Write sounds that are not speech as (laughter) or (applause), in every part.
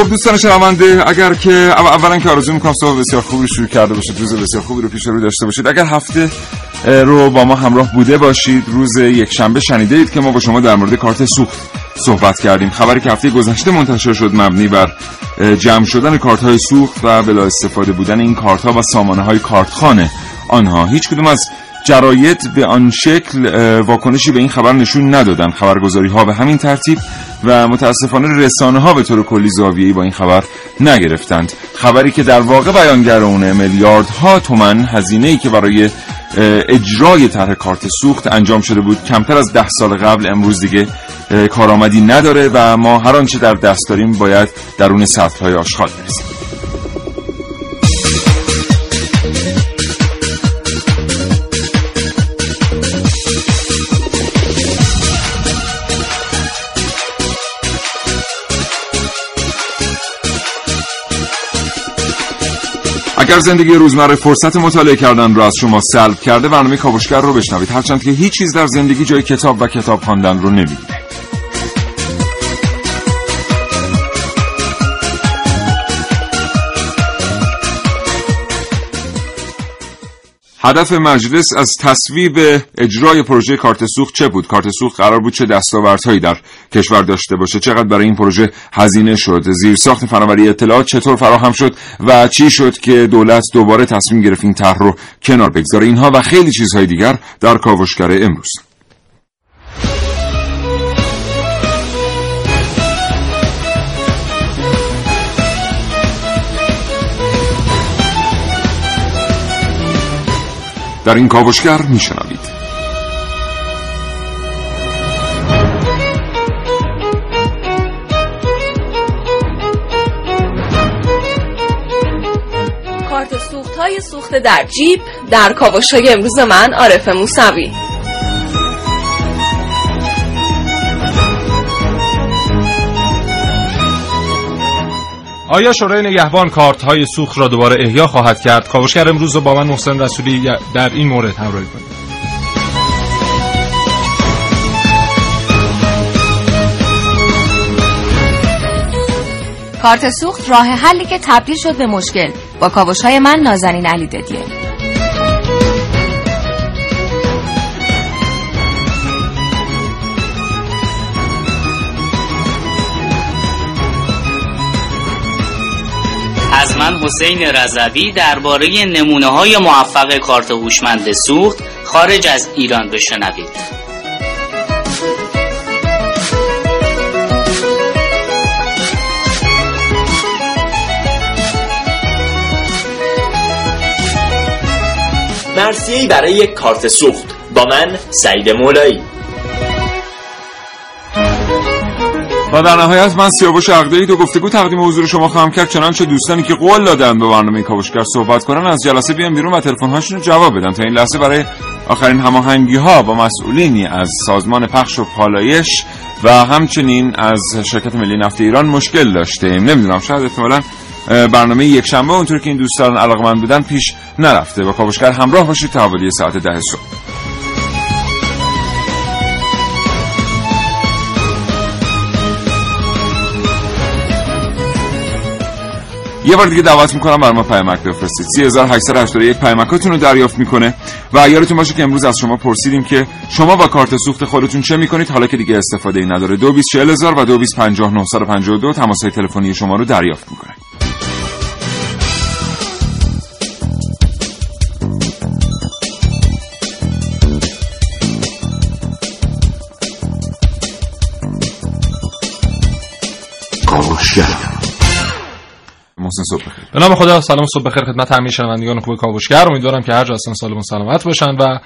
خب دوستان شنونده اگر که اولا که آرزو می‌کنم صبح بسیار خوبی رو شروع کرده باشید روز بسیار خوبی رو پیش رو داشته باشید. اگر هفته رو با ما همراه بوده باشید روز یک شنبه شنیده اید که ما با شما در مورد کارت سوخت صحبت کردیم. خبری که هفته گذشته منتشر شد مبنی بر جمع شدن کارت های سوخت و بلا استفاده بودن این کارت ها و سامانه های کارتخانه آنها. هیچ کدوم از جراید به آن شکل واکنشی به این خبر نشون ندادن. خبرگزاری ها به همین ترتیب و متاسفانه رسانه ها به طور کلی زاویه‌ای با این خبر نگرفتند. خبری که در واقع بیانگر اونه میلیاردها تومن هزینه ای که برای اجرای طرح کارت سوخت انجام شده بود کمتر از ده سال قبل امروز دیگه کارآمدی نداره و ما هر آنچه در دست داریم باید درون سطح های آشغال برسیم. اگر زندگی روزمره فرصت مطالعه کردن را از شما سلب کرده برنامه کاوشگر رو بشنوید. هرچند که هیچ چیز در زندگی جای کتاب و کتاب خواندن رو نمی‌گیره هدف مجلس از تصویب اجرای پروژه کارت سوخت چه بود؟ کارت سوخت قرار بود چه دستاوردهایی در کشور داشته باشه؟ چقدر برای این پروژه هزینه شد؟ زیرساخت فناوری اطلاعات چطور فراهم شد و چی شد که دولت دوباره تصمیم گرفت این طرح رو کنار بگذاره؟ اینها و خیلی چیزهای دیگر در کاوشگر امروز. در این کاوشگر میشنوید. کارت سوخت های سوخته در جیب در کاوش های امروز من عارف موسوی. آیا شورای نگهبان کارت های سوخت را دوباره احیا خواهد کرد؟ کاوشگر امروز رو با من محسن رسولی در این مورد همراهی کنید. کارت سوخت راه حلی که تبدیل شد به مشکل با کاوش های من نازنین علی ددیه من حسین رضوی درباره نمونه های موفق کارت هوشمند سوخت خارج از ایران بشنوید. مرسیهی برای یک کارت سوخت با من سعید مولایی و در نهایت من سیاوش عقده‌ای دو گفتگو تقدیم حضور شما خواهم کرد. چنانچه دوستانی که قول دادن به برنامه کاوشگر صحبت کنن از جلسه بیان بیرون و تلفن هاشون رو جواب بدن. تا این لحظه برای آخرین هماهنگی ها با مسئولینی از سازمان پخش و پالایش و همچنین از شرکت ملی نفت ایران مشکل داشتیم. نمی‌دونم شاید احتمالاً برنامه یک شنبه اونطور که این دوستان علاقمند بودن پیش نرفته. با کاوشگر همراه باشید تا حوالی ساعت ده صبح. یه بار دیگه دعوت می‌کنم برای ما پیامک بفرستید. 3881 پیامکاتون رو دریافت می‌کنه و یادتون باشه که امروز از شما پرسیدیم که شما با کارت سوخت خودتون چه می‌کنید؟ حالا که دیگه استفاده ای نداره. 224000 و 2250 تماس تلفنی شما رو دریافت می‌کنه. محسن صبح بخیر. به نام خدا سلام صبح بخیر خدمت همه شنوندگان خوب کاوشگر. امیدوارم که هر جا هستن سالم و سلامت باشن و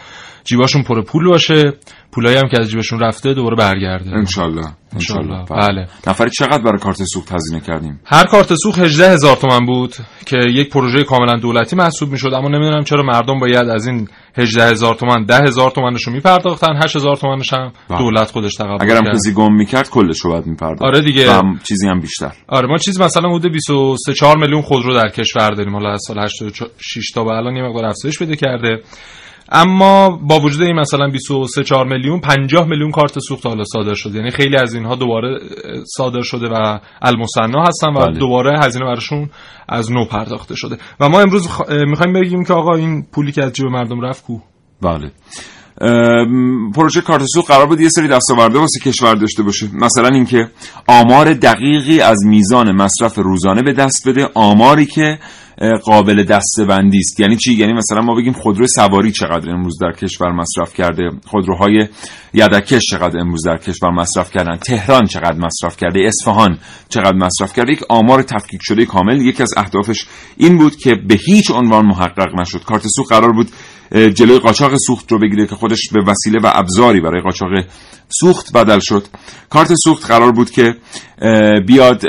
جیباشون پر پول باشه. پولایی هم که از جیبشون رفته دوباره برگرده. انشالله انشالله. بله. نفری چقدر برای کارت سوخت هزینه کردیم؟ هر کارت سوخت 18 هزار تومن بود که یک پروژه کاملا دولتی محسوب می‌شد اما نمی‌دونم چرا مردم باید از این 18 هزار تومن 10 هزار تومنش رو میپرداختن 8 هزار تومنش هم بله. دولت خودش تقبل اگر هم کرد. کسی گم می‌کرد کلش رو باید میپرداخت. آره دیگه. هم چیزی هم بیشتر. آره ما چیز مثلا حدود 23 4 میلیون خودرو در کشور داریم. حالا از سال 86 تا به الان یه مقدار افزایش پیدا کرده. اما با وجود این مثلا 23 4 میلیون 50 میلیون کارت سوخت حالا صادر شده. یعنی خیلی از اینها دوباره صادر شده و المصنا هستن و بله. دوباره هزینه براشون از نو پرداخته شده. و ما امروز خ... می‌خوایم بگیم که آقا این پولی که از جیب مردم رفت کو؟ بله. پروژه کارت سوخت قرار بود یه سری دستاورده واسه کشور داشته باشه. مثلا اینکه آمار دقیقی از میزان مصرف روزانه به دست بده. آماری که قابل دستبندی است. یعنی چی؟ یعنی مثلا ما بگیم خودرو سواری چقدر امروز در کشور مصرف کرده؟ خودروهای یدکش چقدر امروز در کشور مصرف کردن؟ تهران چقدر مصرف کرده؟ اصفهان چقدر مصرف کرده؟ یک آمار تفکیک شده کامل. یکی از اهدافش این بود که به هیچ عنوان محقق نشد. کارت سوخت قرار بود جلوی قاچاق سوخت رو بگیره که خودش به وسیله و ابزاری برای قاچاق سوخت بدل شد. کارت سوخت قرار بود که بیاد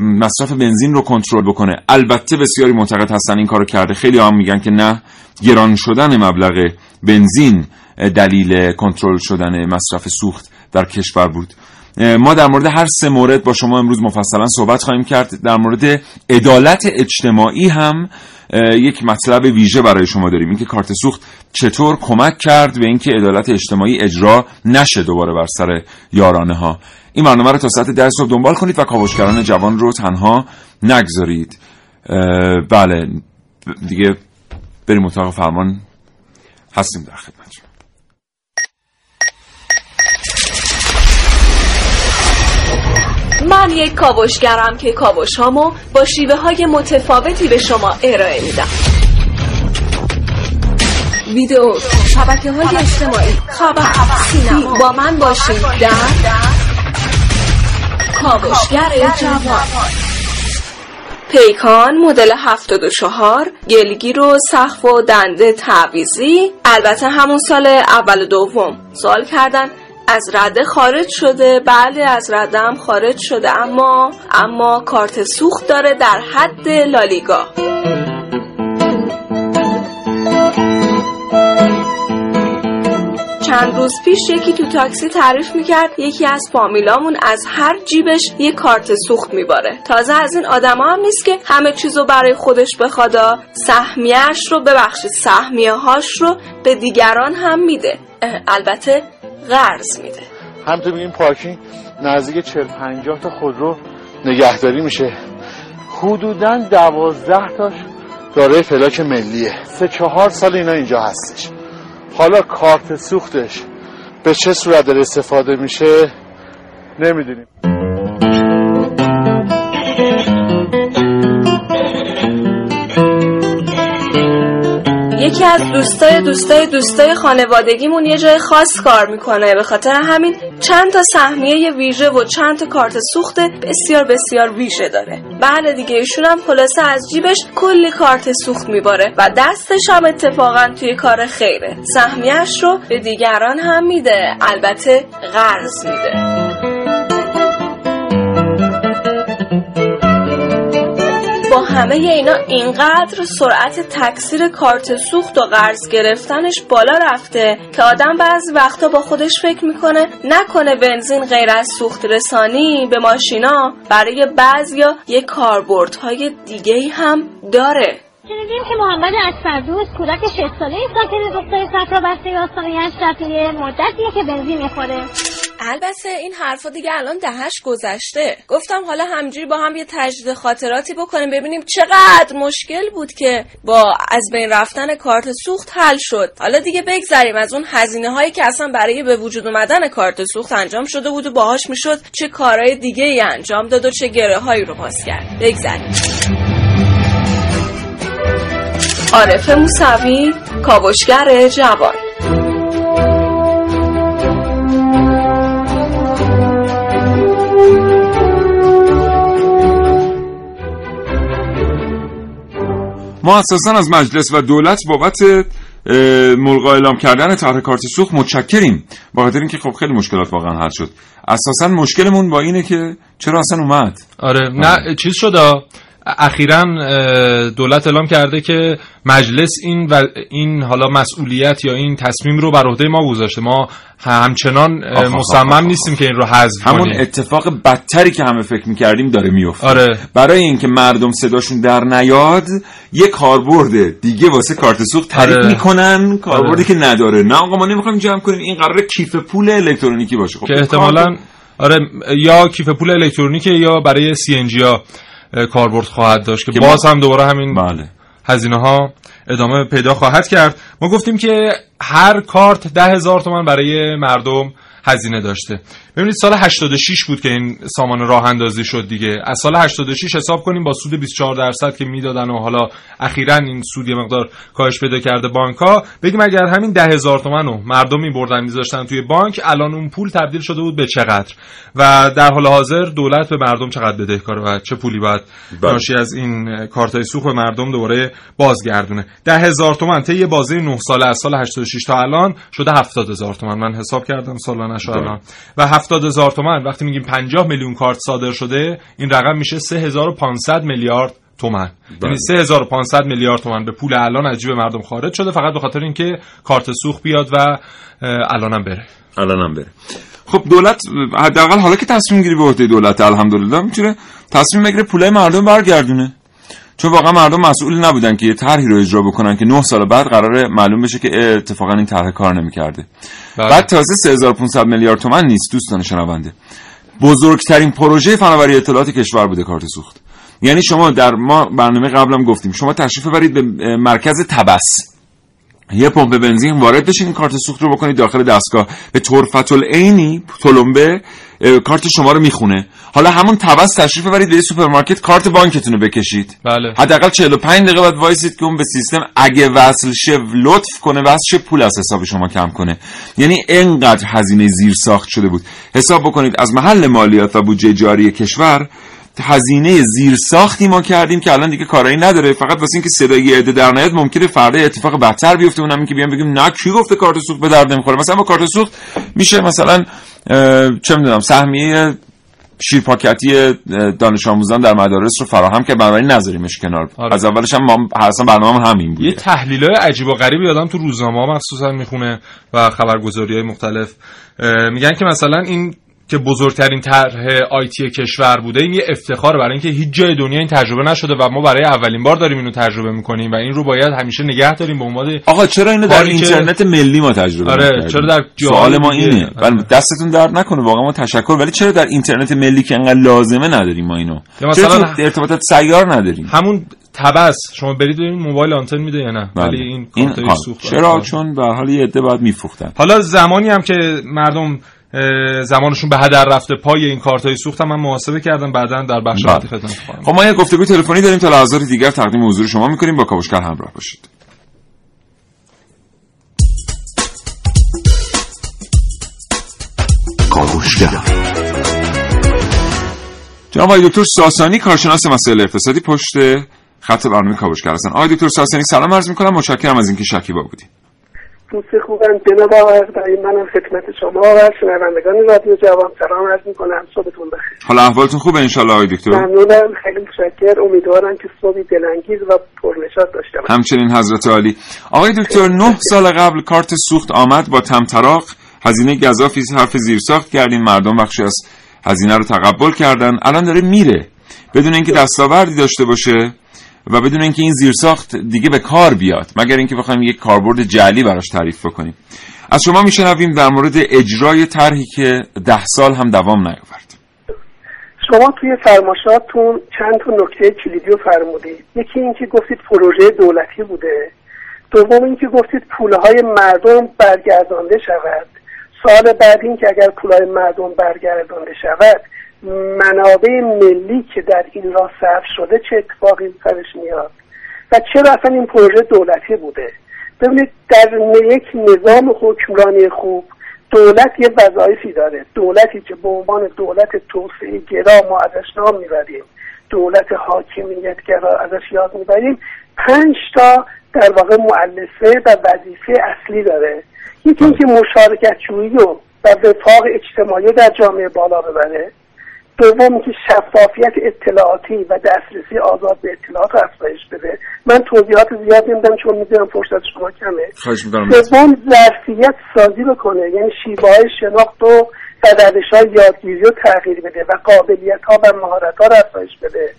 مصرف بنزین رو کنترل بکنه. البته بسیاری معتقد هستن این کارو کرده. خیلی هم میگن که نه گران شدن مبلغ بنزین دلیل کنترل شدن مصرف سوخت در کشور بود. ما در مورد هر سه مورد با شما امروز مفصلا صحبت خواهیم کرد. در مورد عدالت اجتماعی هم یک مطلب ویژه برای شما داریم. اینکه کارت سوخت چطور کمک کرد به اینکه عدالت اجتماعی اجرا نشه دوباره بر سر یارانه ها این برنامه رو تا ساعت ده صبح دنبال کنید و کاوشگران جوان رو تنها نگذارید. بله دیگه بریم اتاق فرمان. هستیم در خدمت من یک کاوشگرم که کاوشهامو با شیوه های متفاوتی به شما ارائه میدم. ویدیو شبکه های اجتماعی خبر سینما. با من باشید در کاوشگر جوان. پیکان مدل 74 گلگیر و سقف و دنده تعویزی. البته همون سال اول و دوم. سوال کردن از رده خارج شده بله از رده هم خارج شده اما اما کارت سوخت داره در حد لالیگا. چند روز پیش یکی تو تاکسی تعریف می‌کرد یکی از فامیلامون از هر جیبش یه کارت سوخت میباره. تازه از این آدما هم نیست که همه چیزو برای خودش بخوادا سهمیهش رو ببخشید سهمیه هاش رو به دیگران هم میده. البته قرض میده. همینطور میگیم پارکینگ نزدیک 40 50 تا خودرو نگهداری میشه. حدودا دوازده تاش دارای فلاک ملیه. سه چهار سال اینا اینجا هستش. حالا کارت سوختش به چه صورت داره استفاده میشه نمی‌دونیم. یکی از دوستای دوستای دوستای خانوادگیمون یه جای خاص کار می‌کنه. به خاطر همین چند تا سهمیه ویژه و چند تا کارت سوخت بسیار بسیار ویژه داره. بله دیگه ایشون هم خلاصه از جیبش کلی کارت سوخت میباره و دستش هم اتفاقا توی کار خیره. سهمیهش رو به دیگران هم میده. البته قرض میده. همه اینا اینقدر سرعت تکثیر کارت سوخت و قرض گرفتنش بالا رفته که آدم بعضی وقتا با خودش فکر می‌کنه نکنه بنزین غیر از سوخت رسانی به ماشینا برای بعضیا یه کاربردهای دیگه هم داره. شنیدیم که محمد اسفردوس کودک 6 ساله ساکن دختر صفرا بسته آستانه اشرفیه مدتیه که بنزین می‌خوره. البته این حرفا دیگه الان دهش گذشته. گفتم حالا همجوری با هم یه تجدید خاطراتی بکنیم ببینیم چقدر مشکل بود که با از بین رفتن کارت سوخت حل شد. حالا دیگه بگذریم از اون هزینه هایی که اصلا برای به وجود اومدن کارت سوخت انجام شده بود و باهاش می‌شد چه کارهای دیگه ای انجام داد و چه گره هایی رو باز کرد. بگذریم. عارف موسوی کاوشگر جوان. ما اساسا از مجلس و دولت بابت ملغا اعلام کردن طرح کارت سوخت متشکریم. با خاطر اینکه خب خیلی مشکلات واقعا حل شد. اساسا مشکلمون با اینه که چرا اصلا اومد؟ آره نه چیز شده اخیرا دولت اعلام کرده که مجلس این و این حالا مسئولیت یا این تصمیم رو بر عهده ما گذاشته ما همچنان مصمم. نیستیم که این رو حذف همون کنیم اتفاق بدتری که همه فکر می‌کردیم داره میفته آره. برای اینکه مردم صداشون در نیاد یه کاربرد دیگه واسه کارت سوخت تعریف آره. می‌کنن کاربردی آره. که نداره نه آقا ما نمی‌خوایم جمع کنیم این قرار کیف پول الکترونیکی باشه خب که احتمالا آره یا کیف پول الکترونیکی یا برای سی ان جی ها کاربرد خواهد داشت که, باز هم دوباره همین بله. هزینه ها ادامه پیدا خواهد کرد. ما گفتیم که هر کارت ده هزار تومن برای مردم هزینه داشته. ببینید سال 86 بود که این سامان راه اندازی شد دیگه. از سال 86 حساب کنیم با سود 24 درصد که می‌دادن و حالا اخیرا این سود یه مقدار کاهش پیدا کرده بانک ها بگیم اگر همین ده هزار تومن رو مردم میبردن میذاشتن توی بانک الان اون پول تبدیل شده بود به چقدر؟ و در حال حاضر دولت به مردم چقدر بدهکاره و چه پولی باید بله. ناشی از این کارت سوخت به مردم دوباره بازگردونه؟ ده هزار تومن طی یه بازه 9 ساله از سال 86 تا الان شده 70 هزار تومن. من حساب کردم سالانش رو بله. الان. و 70 هزار تومن وقتی میگیم 50 میلیون کارت صادر شده این رقم میشه 3500 میلیارد تومن بله. یعنی 3500 میلیارد تومن به پول الان از جیب مردم خارج شده فقط به خاطر اینکه کارت سوخت بیاد و الانم بره. الانم بره. خب دولت حداقل حالا که تصمیم گیری به عهده دولت الحمدلله می‌تونه تصمیم بگیره پولای مردم برگردونه. چون واقعا مردم مسئول نبودن که یه طرحی رو اجرا بکنن که 9 سال بعد قراره معلوم بشه که اتفاقا این طرح کار نمی‌کرده. بله. بعد تازه 3500 میلیارد تومن نیست دوستان شنونده. بزرگترین پروژه فناوری اطلاعات کشور بوده کارت سوخت. یعنی شما در ما برنامه قبلم گفتیم شما تشریف ببرید به مرکز طبس. یه پمپ بنزین وارد بشین این کارت سوخت رو بکنید داخل دستگاه. به طرفة العینی تلمبه کارت شما رو می‌خونه. حالا همون طبس تشریف ببرید به سوپرمارکت کارت بانکتون رو بکشید. بله. حداقل 45 دقیقه بعد وایسید که اون به سیستم اگه وصل شه لطف کنه وصل شه پول از حساب شما کم کنه. یعنی انقدر هزینه زیر ساخت شده بود. حساب بکنید از محل مالیات و بودجه جاری کشور هزینه زیر ساختی ما کردیم که الان دیگه کارایی نداره. فقط واسه اینکه صدای یه عده در نیاد ممکنه فردا اتفاق بدتر بیفته. اونم این که بیام بگیم نه کی گفته کارت سوخت به درد نمی‌خوره؟ مثلا با کارت سوخت میشه مثلا چه می‌دونم سهمیه شیرپاکتی دانش آموزان در مدارس رو فراهم که بنابراین نذاریمش کنار. آره. از اولش هم ما اصلا برنامه همین یه بود تحلیل های عجیب و غریبی آدم تو روزنامه ها مخصوصا می‌خونه و خبرگزاری های مختلف میگن که مثلا این که بزرگترین طرح آیتی کشور بوده این یه افتخاره برای اینکه هیچ جای دنیا این تجربه نشده و ما برای اولین بار داریم اینو تجربه می‌کنیم و این رو باید همیشه نگه داریم به عنوان آقا چرا اینو در کاری که- اینترنت ملی ما تجربه آره،؟ چرا در سوال ما؟ اینه آره. ولی دستتون درد نکنه واقعا ما تشکر ولی چرا در اینترنت ملی که انقدر لازمه نداریم ما اینو مثلا- ارتباطات سیار نداریم همون تبس شما برید ببینید موبایل آنتن میده یا نه بله. ولی این این سوخت چرا آره. چون به حال یه عده باید میفروختن حالا زمانی هم که مردم زمانشون به هدر رفته پای این کارتای سوخت هم من محاسبه کردم بعدا در بخش بله. بعدی خدمت خواهم خب ما یه گفتگوی تلفنی داریم تا لحظات دیگر تقدیم حضور شما می‌کنیم. با کاوشگر همراه باشید. جناب آقای دکتر ساسانی کارشناس مسائل اقتصادی پشت خط برنامه کاوشگر هستن. آقای دکتر ساسانی سلام عرض می‌کنم. متشکرم از اینکه شکیبا بودید. دوست خوبم جناب آقای اقدایی منم خدمت شما و شنوندگان رادیو جوان سلام عرض می‌کنم. صبحتون بخیر. حالا احوالتون خوبه انشالله آقای دکتر؟ ممنونم. خیلی متشکر امیدوارم که صبحی دلانگیز و پرنشاط داشته باشم همچنین حضرت عالی. آقای دکتر نه سال قبل کارت سوخت آمد با تمطراق. هزینه گذافی حرف زیرساخت کردیم مردم بخشی از هزینه رو تقبل کردن. الان داره میره. بدون اینکه دستاوردی داشته باشه. و بدون اینکه این زیرساخت دیگه به کار بیاد مگر اینکه بخوایم یک کاربرد جعلی براش تعریف بکنیم. از شما میشنویم در مورد اجرای طرحی که ده سال هم دوام نیاورد. شما توی فرماشاتون چند تا نکته کلیدی رو فرمودید. یکی اینکه گفتید پروژه دولتی بوده. دوم اینکه گفتید پولهای مردم برگردانده شود. سال بعد این که اگر پولهای مردم برگردانده شود منابع ملی که در این راه صرف شده چه اتفاقی سرش میاد. و چرا اصلا این پروژه دولتی بوده؟ ببینید در یک نظام حکمرانی خوب دولت یه وظایفی داره. دولتی که به عنوان دولت توسعه گرا ما ازش نام می‌بریم دولت حاکمیت گرا ازش یاد می‌بریم پنج تا در واقع معلفه و وظیفه اصلی داره. یکی اینکه مشارکت جویی و وفاق اجتماعی در جامعه بالا ببره. دوم که شفافیت اطلاعاتی و دسترسی آزاد به اطلاعات افزایش بده. من توضیحات زیاد نمیدم چون می‌دونم فرصت شما کمه. سوم ظرفیت سازی بکنه. یعنی شیوه های شناخت و روش های یادگیری رو تغییر بده و قابلیت ها و مهارت ها رو افزایش بده.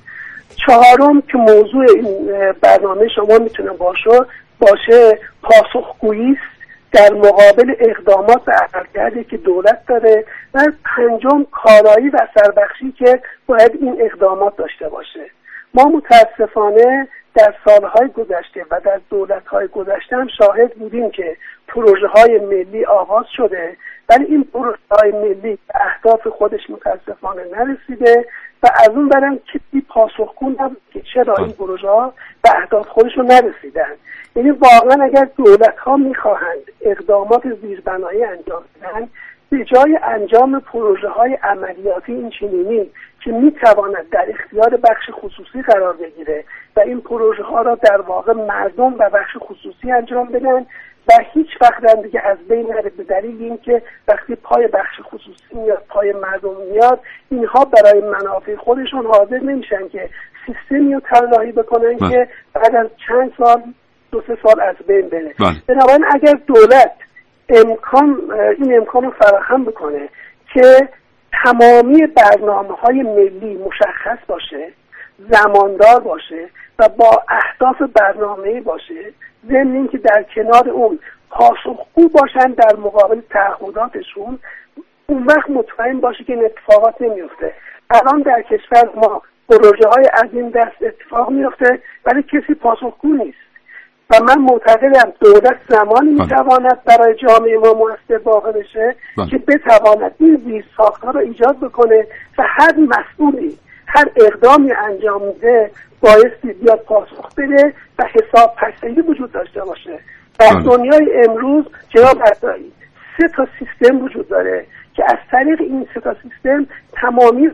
چهارم که موضوع این برنامه شما می‌تونه باشه باشه پاسخگویی در مقابل اقدامات و عملکردی که دولت داره و پنجم کارایی و سربخشی که باید این اقدامات داشته باشه. ما متاسفانه در سالهای گذشته و در دولتهای گذشته هم شاهد بودیم که پروژه های ملی آغاز شده ولی این پروژه های ملی به اهداف خودش متاسفانه نرسیده و از اون برم کسی پاسخگو نبود که چرا این پروژه ها به اهداف خودشون نرسیدن. یعنی واقعا اگر دولت ها می‌خواهند اقدامات زیربنایی انجام بدن به جای انجام پروژه های عملیاتی این چنینی که می‌تواند در اختیار بخش خصوصی قرار بگیره و این پروژه ها را در واقع مردم و بخش خصوصی انجام بدن و هیچ وقت دیگه از بین نره به دلیل اینکه وقتی پای بخش خصوصی میاد پای مردم میاد اینها برای منافع خودشون حاضر نمیشن که سیستمی رو طراحی بکنن بله. که بعد از چند سال دو سه سال از بین بره بله. بنابراین اگر دولت امکان این امکان رو فراهم بکنه که تمامی برنامه های ملی مشخص باشه زماندار باشه و با اهداف برنامه باشه ضمن اینکه در کنار اون پاسخگو باشن در مقابل تعهداتشون اون وقت مطمئن باشه که این اتفاقات نمیفته الان در کشور ما پروژه های از این دست اتفاق میفته ولی کسی پاسخگو نیست و من معتقدم دولت زمانی بله. می‌تواند برای جامعه ما موثر واقع بشه بله. که بتواند این زیر ساختها رو ایجاد بکنه و هر مسئولی هر اقدامی انجام میده بایستی بیاد پاسخ بده و حساب پسندی وجود داشته باشه. در بله. دنیای امروز جناب سه تا سیستم وجود داره که از طریق این سه تا سیستم تمامی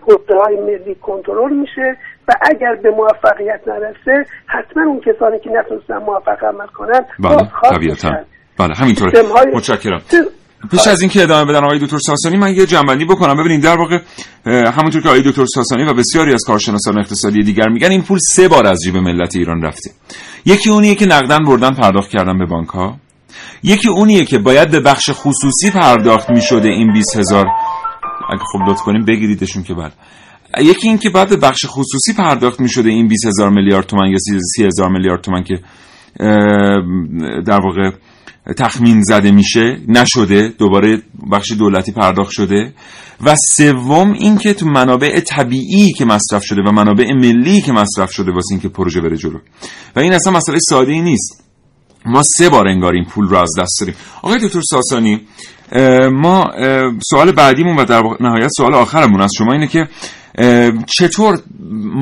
های ملی کنترل میشه و اگر به موفقیت نرسه حتما اون کسانی که نتونستن موفق عمل کنن بله طبیعتا. بله همینطوره. متشکرم. پیش از اینکه ادامه بدن آقای دکتر ساسانی من یه جنبندی بکنم. ببینید در واقع همونطور که آقای دکتر ساسانی و بسیاری از کارشناسان اقتصادی دیگر میگن این پول سه بار از جیب ملت ایران رفته. یکی اونیه که نقدن بردن پرداخت کردن به بانک ها یکی اونیه که باید به بخش خصوصی پرداخت می‌شده این 20 هزار. اگه خب لطف کنیم بگیریدشون که بله یکی این که بعد به بخش خصوصی پرداخت می‌شده این 20 هزار میلیارد تومن یا 30 هزار میلیارد تومن که در واقع تخمین زده میشه نشده دوباره بخش دولتی پرداخت شده. و سوم اینکه تو منابع طبیعی که مصرف شده و منابع ملی که مصرف شده واسه اینکه پروژه بره جلو. و این اصلا مسئله ساده ای نیست. ما سه بار انگار این پول رو از دست داریم آقای دکتر ساسانی ما سوال بعدیمون و در نهایت سوال آخرمون از شما اینه که چطور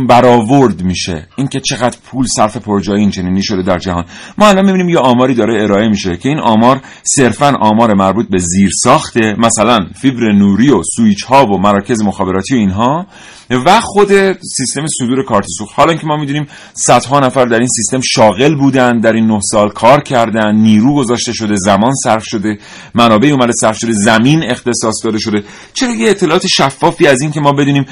برآورد میشه؟ اینکه چقدر پول صرف پروژه این چنینی شده در جهان. ما الان می‌بینیم یه آماری داره ارائه میشه که این آمار صرفا آمار مربوط به زیر ساخته مثلا فیبر نوری و سویچ ها و مراکز مخابراتی و اینها و خود سیستم صدور کارت سوخت. حالا که ما می‌دونیم صدها نفر در این سیستم شاغل بودن در این نه سال کار کردن نیرو گذاشته شده زمان صرف شده منابع اومده صرف شده زمین اختصاص داده شده. چرا یه اطلاعات شفافی از این که ما بدونیم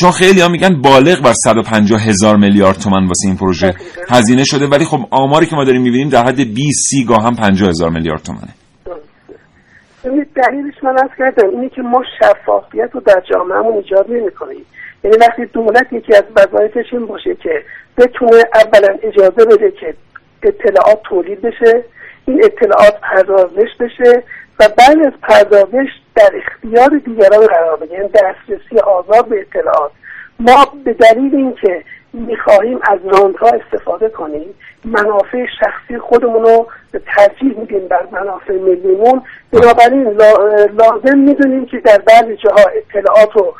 چون خیلی ها میگن بالغ بر 150 هزار میلیارد تومن واسه این پروژه هزینه شده ولی خب آماری که ما داریم می‌بینیم در حد 20 30 گاه هم 50 هزار میلیارد تومنه دلیلش من از کردم اینه که ما شفافیت رو در جامعهمون ایجاد نمی‌کنیم. یعنی وقتی دولت یکی از وظایفش این باشه که بتونه اولا اجازه بده که اطلاعات تولید بشه این اطلاعات پردازش بشه و بعد از پردازش در اختیار دیگران قرار بده. یعنی دسترسی آزاد به اطلاعات. ما به دلیل اینکه می‌خواهیم از راندها استفاده کنیم منافع شخصی خودمون رو ترجیح میدیم بر منافع ملیمون. بنابراین لازم می‌دونیم که در بعضی جاها اطلاعات رو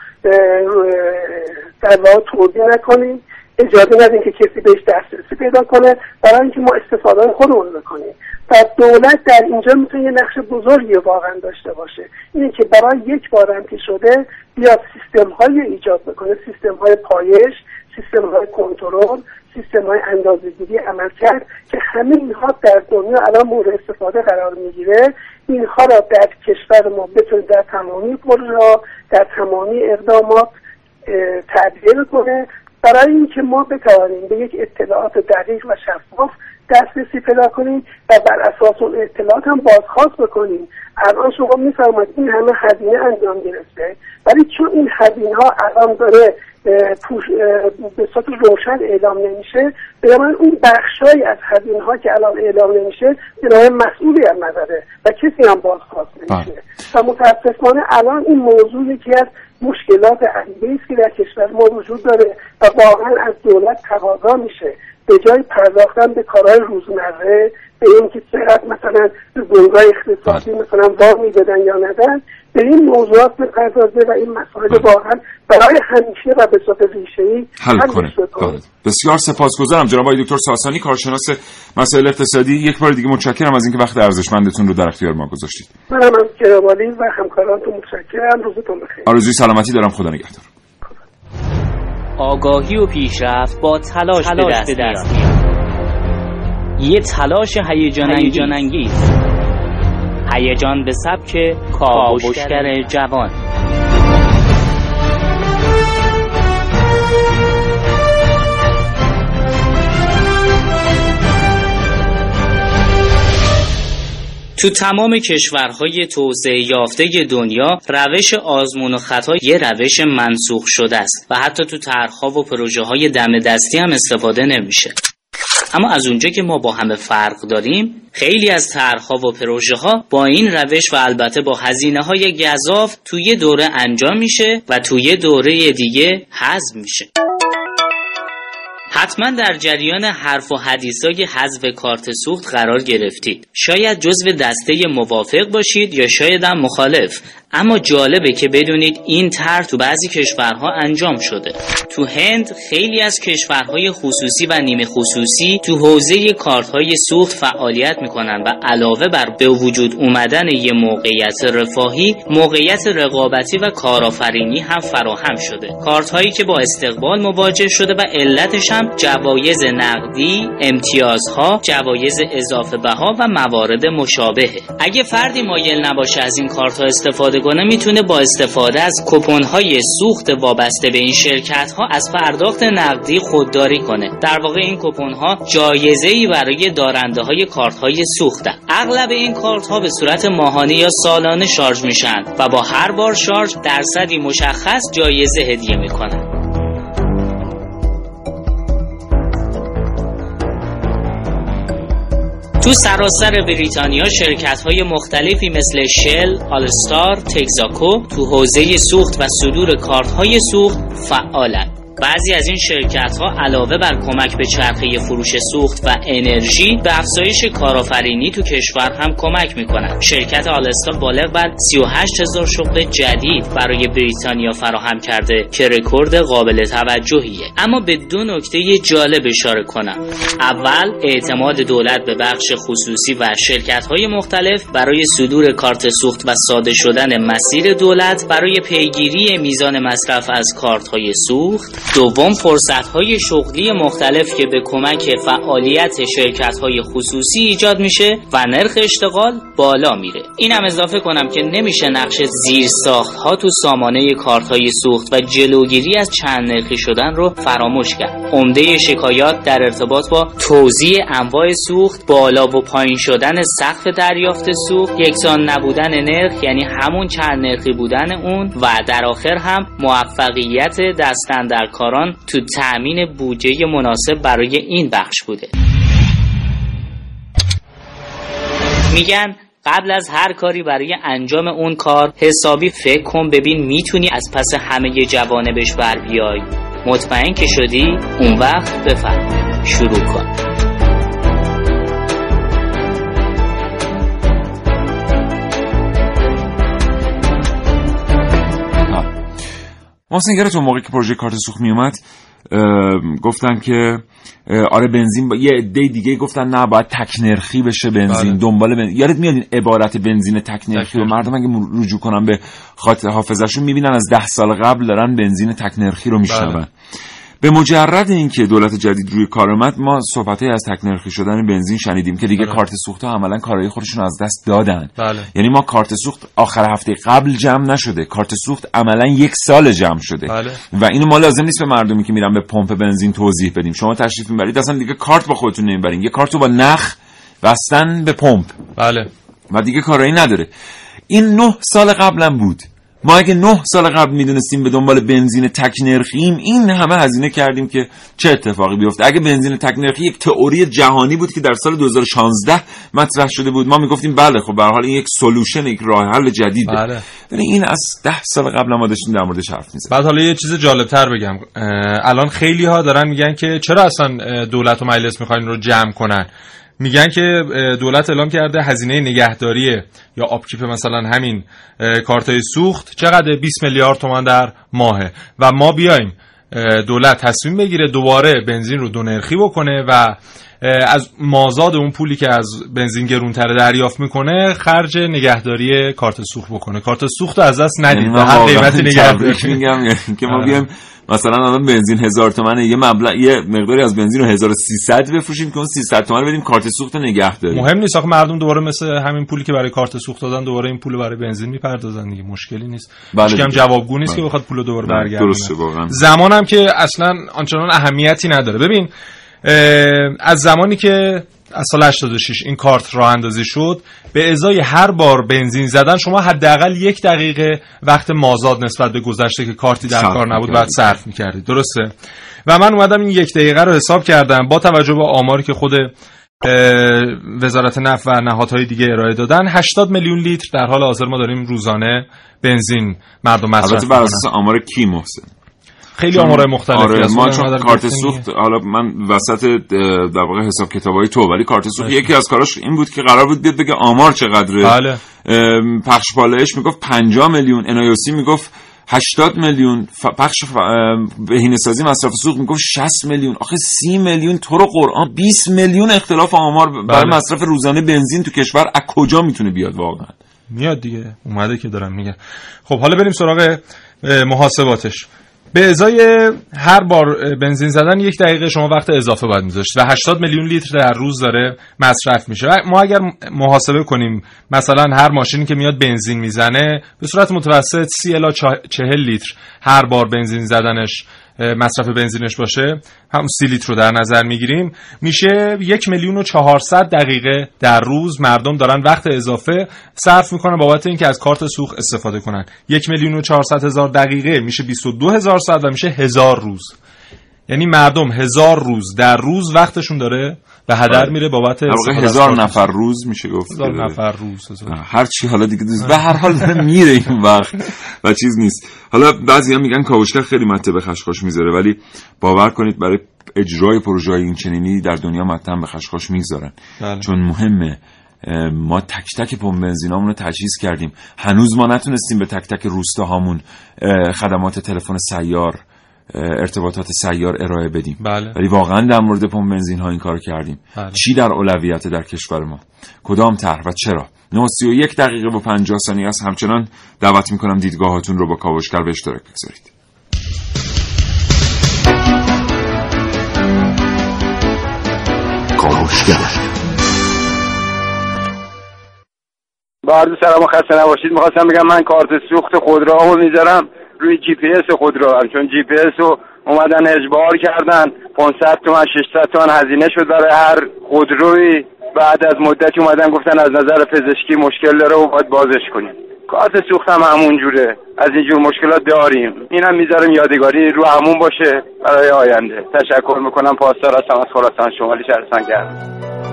در واقع توضیح نکنیم. اجازه ندیم که کسی بهش دسترسی پیدا کنه برای اینکه ما استفاده خودمون بکنیم. و دولت در اینجا می‌تونه یه نقش بزرگی واقعا داشته باشه. اینه که برای یک بار شده بیاد سیستم های ایجاد بکنه سیستم های پایش سیستم های کنترل سیستم های اندازهگیری عمل کرد که همه اینها در دنیا الان مورد استفاده قرار می‌گیره. اینها را در کشور ما بتونه در تمامی پروژه در تمامی اقدامات تعبیه کنه برای اینکه ما بتوانیم به یک اطلاعات دقیق و شفاف دسترسی پیدا کنیم و بر اساس اون اطلاعات هم بازخواست بکنیم الان شما میفرمایید این همه هزینه انجام گرفته ولی چون این هزینه ها الان داره پوش به صورت روشن اعلام نمیشه بنابراین اون بخشهایی از هزینه ها که الان اعلام نمیشه بنابراین مسئولی هم نداره و کسی هم بازخواست نمیشه بله. و متاسفانه الان این موضوع یکی از مشکلات عمیقی است که در کشور ما وجود داره و واقعا از دولت تقاضا میشه. به جای پرداختن به کارهای روزمره به اینکه چقدر مثلا بنگاه اقتصادی بله. مثلا وام می‌دادن یا ندن به این موضوعات بپردازه و این مسائل بله. واقعا برای همیشه و به صورت ریشه‌ای حل کنه. بله. بسیار سپاسگزارم جناب آقای دکتر ساسانی. کارشناس مسائل اقتصادی یک بار دیگه متشکرم از اینکه وقت ارزشمندتون رو در اختیار ما گذاشتید. منم از جناب و همکارانتون متشکرم. روزتون بخیر. آرزوی سلامتی دارم. خدا نگهدار. آگاهی و پیشرفت با تلاش, تلاش به دست میاد. یه تلاش هیجان انگیز هیجان به سبک کاوشگر جوان. تو تمام کشورهای توسعه یافته دنیا روش آزمون و خطا یه روش منسوخ شده است و حتی تو طرحها و پروژه های دم دستی هم استفاده نمیشه. اما از اونجا که ما با همه فرق داریم خیلی از طرحها و پروژه ها با این روش و البته با هزینه های گذاف توی دوره انجام میشه و توی دوره دیگه حذف میشه. حتما در جریان حرف و حدیثای حذف کارت سوخت قرار گرفتید. شاید جزو دسته موافق باشید یا شاید هم مخالف. اما جالبه که بدونید این طرح تو بعضی کشورها انجام شده. تو هند خیلی از کشورهای خصوصی و نیمه خصوصی تو حوزه کارتهای سوخت فعالیت می‌کنن و علاوه بر به وجود اومدن یه موقعیت رفاهی موقعیت رقابتی و کارآفرینی هم فراهم شده. کارت که با استقبال مواجه شده و علتش هم جوایز نقدی امتیازها جوایز اضافه بها و موارد مشابهه. اگه فردی مایل نباشه از این کارت استفاده کنه می‌تونه با استفاده از کپون های سوخت وابسته به این شرکت ها از پرداخت نقدی خودداری کنه. در واقع این کپون ها جایزه ای برای دارنده های کارت های اغلب این کارت ها به صورت ماهانه یا سالانه شارژ میشن و با هر بار شارژ درصدی مشخص جایزه هدیه می‌کنن. تو سراسر بریتانیا شرکت های مختلفی مثل شل، آلستار، تگزاکو تو حوزه سوخت و صدور کارت های سوخت فعالند. بعضی از این شرکت ها علاوه بر کمک به چرخه فروش سوخت و انرژی به افزایش کارآفرینی تو کشور هم کمک می‌کنند. شرکت آلستار بالغ بر 38 هزار شغل جدید برای بریتانیا فراهم کرده که رکورد قابل توجهیه. اما به دو نکته جالب اشاره کنم. اول اعتماد دولت به بخش خصوصی و شرکت های مختلف برای صدور کارت سوخت و ساده شدن مسیر دولت برای پیگیری میزان مصرف از کارت های سوخت. دوم فرصت های شغلی مختلف که به کمک فعالیت شرکت های خصوصی ایجاد میشه و نرخ اشتغال بالا میره. اینم اضافه کنم که نمیشه نقش زیر ساخت ها تو سامانه کارت های سوخت و جلوگیری از چند نرخی شدن رو فراموش کرد. عمده شکایات در ارتباط با توزیع انواع سوخت بالا و پایین شدن سقف دریافت سوخت یکسان نبودن نرخ یعنی همون چند نرخی بودن اون و در آخر هم موفقیت دستندرکاران تو تأمین بودجه مناسب برای این بخش بوده. میگن قبل از هر کاری برای انجام اون کار حسابی فکر کن ببین می‌تونی از پس همه جوانبش بر بیای. مطمئن که شدی اون وقت بفرما شروع کن. محسن گره موقعی که پروژه کارت سوخت می اومد گفتن که آره بنزین با... یه عده دیگه گفتن نه باید تکنرخی بشه بنزین بله. دنبال بنزین یادت میاد این عبارت بنزین تکنرخی رو مردم اگه رجوع کنن به خاطر حافظشون می‌بینن از ده سال قبل دارن بنزین تکنرخی رو میشنون بله. به مجرد اینکه دولت جدید روی کار اومد ما صحبتهای از تکنرخی شدن بنزین شنیدیم که دیگه بله. کارت سوخت ها عملا کارهای خودشون از دست دادن. بله. یعنی ما کارت سوخت آخر هفته قبل جمع نشده. کارت سوخت عملا یک سال جمع شده. بله. و اینو ما لازم نیست به مردمی که میرن به پمپ بنزین توضیح بدیم. شما تشریف می‌برید اصلا دیگه کارت با خودتون نمی‌برین. یه کارت رو با نخ بستن به پمپ. بله. و دیگه کارایی نداره. این نه سال قبلا بود. ما اگه نه سال قبل می‌دونستیم به دنبال بنزین تک نرخیم این همه هزینه کردیم که چه اتفاقی بیفته. اگه بنزین تک نرخی یک تئوری جهانی بود که در سال 2016 مطرح شده بود ما می‌گفتیم بله خب به حال این یک سولوشن یک راه حل جدیده بله. ولی این از ده سال قبل ما داشتیم در موردش حرف می‌زدیم. بعد حالا یه چیز جالب تر بگم الان خیلی ها دارن میگن که چرا اصلا دولت و مجلس می‌خواین رو جمع کنن؟ میگن که دولت اعلام کرده هزینه نگهداری یا آبکیپ مثلا همین کارتای سوخت چقدر 20 میلیارد تومان در ماهه. و ما بیایم دولت تصمیم بگیره دوباره بنزین رو دو نرخی بکنه و از مازاد اون پولی که از بنزین گرونتر دریافت می‌کنه خرج نگهداری کارت سوخت بکنه. کارت سوخت رو از دست ندید. من هر قیمتی نگهداری. میگم یعنی که ما آره. بیایم مثلا الان بنزین هزار تومنه یه مبلغ یه مقداری از بنزین رو 1300 بفروشیم که اون 300 تومن رو بدیم کارت سوخت نگه داریم. مهم نیست. آخه مردم دوباره مثل همین پولی که برای کارت سوخت دادن دوباره این پول برای بنزین می‌پردازن دیگه. مشکلی نیست. بله هم دیگه. جوابگو نیست بله. که بخواد پول رو دوباره بله، برگردونه. درسته واقعا. زمانم که اصلا آنچنان اهمیتی نداره. ببین از زمانی که از سال 86 این کارت راه اندازی شد به ازای هر بار بنزین زدن شما حداقل یک دقیقه وقت مازاد نسبت به گذشته که کارتی در کار نبود می‌کردی. بعد صرف می‌کردید درسته و من اومدم این یک دقیقه رو حساب کردم با توجه به آماری که خود وزارت نفت و نهادهای دیگه ارائه دادن 80 میلیون لیتر در حال حاضر ما داریم روزانه بنزین مردم مصرف البته بر. اساس آمار کی محسن خیلی آمارای مختلفی آره. ما چون کارت. سوخت حالا من وسط در واقع حساب کتابای تو ولی کارت سوخت یکی از کاراش این بود که قرار بود بیاد بگه آمار چقدره. بله. پخش پالایش می‌گفت 50 میلیون انایوسی می‌گفت 80 میلیون پخش بهینه سازی مصرف سوخت می‌گفت 60 میلیون. آخه 30 میلیون تو رو قرآن 20 میلیون اختلاف آمار برای بله. مصرف روزانه بنزین تو کشور از کجا می‌تونه بیاد واقعا؟ میاد دیگه. اومده که دارم میگه خب حالا بریم سراغ محاسباتش. به ازای هر بار بنزین زدن یک دقیقه شما وقت اضافه باید میذاشت و 80 میلیون لیتر در روز داره مصرف میشه. ما اگر محاسبه کنیم مثلا هر ماشینی که میاد بنزین می‌زنه به صورت متوسط 30 الی 40 لیتر هر بار بنزین زدنش مصرف بنزینش باشه هم سی لیتر رو در نظر می‌گیریم. میشه یک میلیون و چهارصد دقیقه در روز مردم دارن وقت اضافه صرف می‌کنن بابت اینکه از کارت سوخت استفاده کنن. یک میلیون و چهارصد هزار دقیقه میشه 22 هزار ساعت و میشه هزار روز. یعنی مردم هزار روز در روز وقتشون داره به هدر بله. میره بابت هزار نفر روز میشه گفت هزار نفر روز هزار. هر چی حالا دیگه دوست به هر حال داره میره این وقت و چیز نیست حالا بعضی هم میگن کاوشگر خیلی مته به خشخاش می‌ذاره ولی باور کنید برای اجرای پروژه این چنینی در دنیا متن به خشخاش می‌گذارن بله. چون مهمه ما تک تک پمپ بنزینامون رو تجهیز کردیم هنوز ما نتونستیم به تک تک روستاهامون اه، خدمات تلفن سیار ارتباطات سیار ارائه بدیم. بله. ولی واقعا در مورد پمپ بنزین ها این کار کردیم. بله. چی در اولویت در کشور ما؟ کدام طرح و چرا؟ 931 دقیقه و 50 ثانیه است. همچنان دعوت می‌کنم دیدگاهاتون رو با کاوشگر به اشتراک بگذارید. کاوشگر. با عرض سلام و خسته نباشید. می‌خواستم بگم من کارت سوخت خودروهامو می‌ذارم. روی جی پی اس خودرو چون جی پی اس رو اومدن اجبار کردن. 500 تومن 600 تومن هزینه شد برای هر خودروی بعد از مدتی اومدن گفتن از نظر پزشکی مشکل داره و باید بازش کنیم. کارت سوخت هم همون جوره. از اینجور مشکلات داریم. اینم می‌ذارم یادگاری رو همون باشه برای آینده. تشکر می‌کنم. پاسدار هستم. از خراسان شمالی شهرستان گرمه.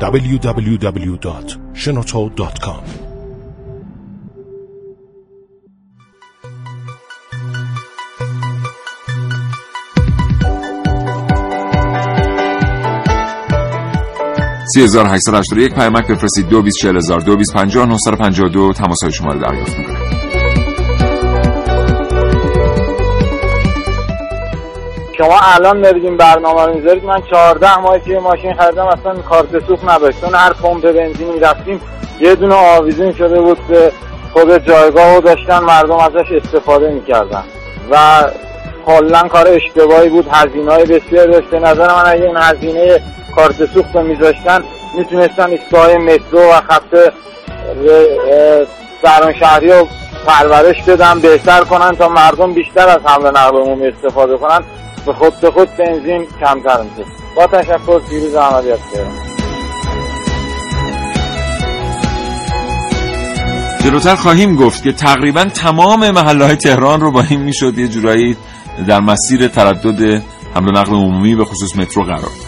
www.shenoto.com سی هزار پیامک بفرستید. دو بیست چهل هزار دو بیست پنجاه تماس های شما رو دریافت می‌کنم. شما الان این برنامه رو می‌ذارید. من 14 ماه که ماشین خریدم اصلا کارت سوخت نداشت. چون هر پمپ بنزین می‌رفتیم یه دونه آویزون شده بود که خود جایگاه رو داشتن مردم ازش استفاده می‌کردن. و کلا کار اشتباهی بود هزینه های بسیار داشت. به نظر من اگه این هزینه کارت سوخت رو میذاشتن می‌تونستن ایستگاه مترو و خط سران شهری رو پرورش بدن بهتر کنن تا مردم بیشتر از حمل نقل عمومی استفاده کنن. به خود به خود بنزین کمتر میشه. با تشکر پیروز عملیات کردم. جلوتر خواهیم گفت که تقریبا تمام محله های تهران رو با این می‌شد یه جورایی در مسیر تردد حمل و نقل عمومی به خصوص مترو قرار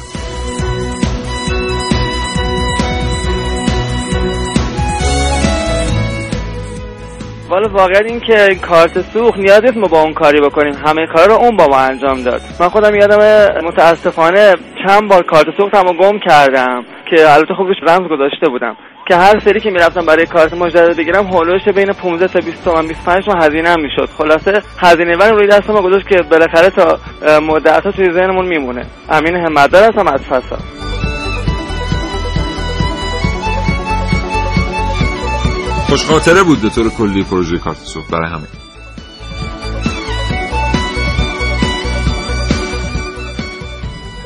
والا واقعا این که کارت سوخت نیاز نیست ما با اون کاری بکنیم. همه کار رو اون با ما انجام داد. من خودم یادم متاسفانه چند بار کارت سوختم گم کردم که البته خوب روش رمز گذاشته بودم. که هر سری که می‌رفتم برای کارت مجدد بگیرم هولوش بین 15 تا 20 تومن 25 تومن هزینه هم می‌شد. خلاصه هزینه ور روی دست ما گذاشت که بالاخره تا مدت توی ذهنمون میمونه. امین همتدار هستم از خوش خاطره بود به طور کلی پروژه کارت برای همه.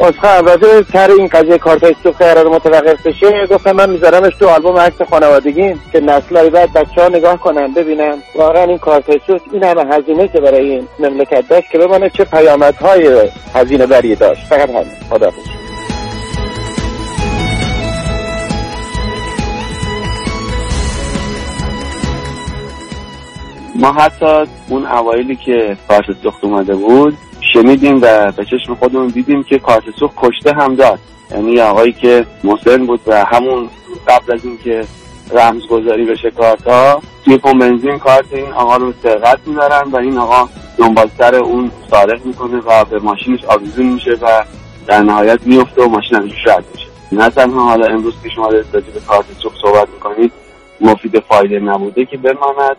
اصلا البته سر این قضیه کارت سوخت قرار متوقف بشه گفتم من میذارمش تو آلبوم عکس خانوادگی که نسلای بعد بچه ها نگاه کنن ببینم واقعا این کارت سوخت این همه هزینه که برای این مملکت داشت که بمانه چه پیامدهای هزینه بری داشت. فقط همین. خدا ما حتی اون اوایلی که کارت سوخت اومده بود شنیدیم و به چشم خودمون دیدیم که کارت سوخت کشته هم داد. یعنی آقایی که مسن بود و همون قبل از اینکه رمزگذاری بشه کارت ها توی بنزین کارت این آقا رو سرقت می‌برن و این آقا دنبال سر اون سارق می‌کنه و به ماشینش آویزون میشه و در نهایت میفته و ماشین ازش رد میشه. نه تنها حالا امروز که شما دارید به کارت سوخت صحبت می‌کنید مفید فایده نبوده که بماند.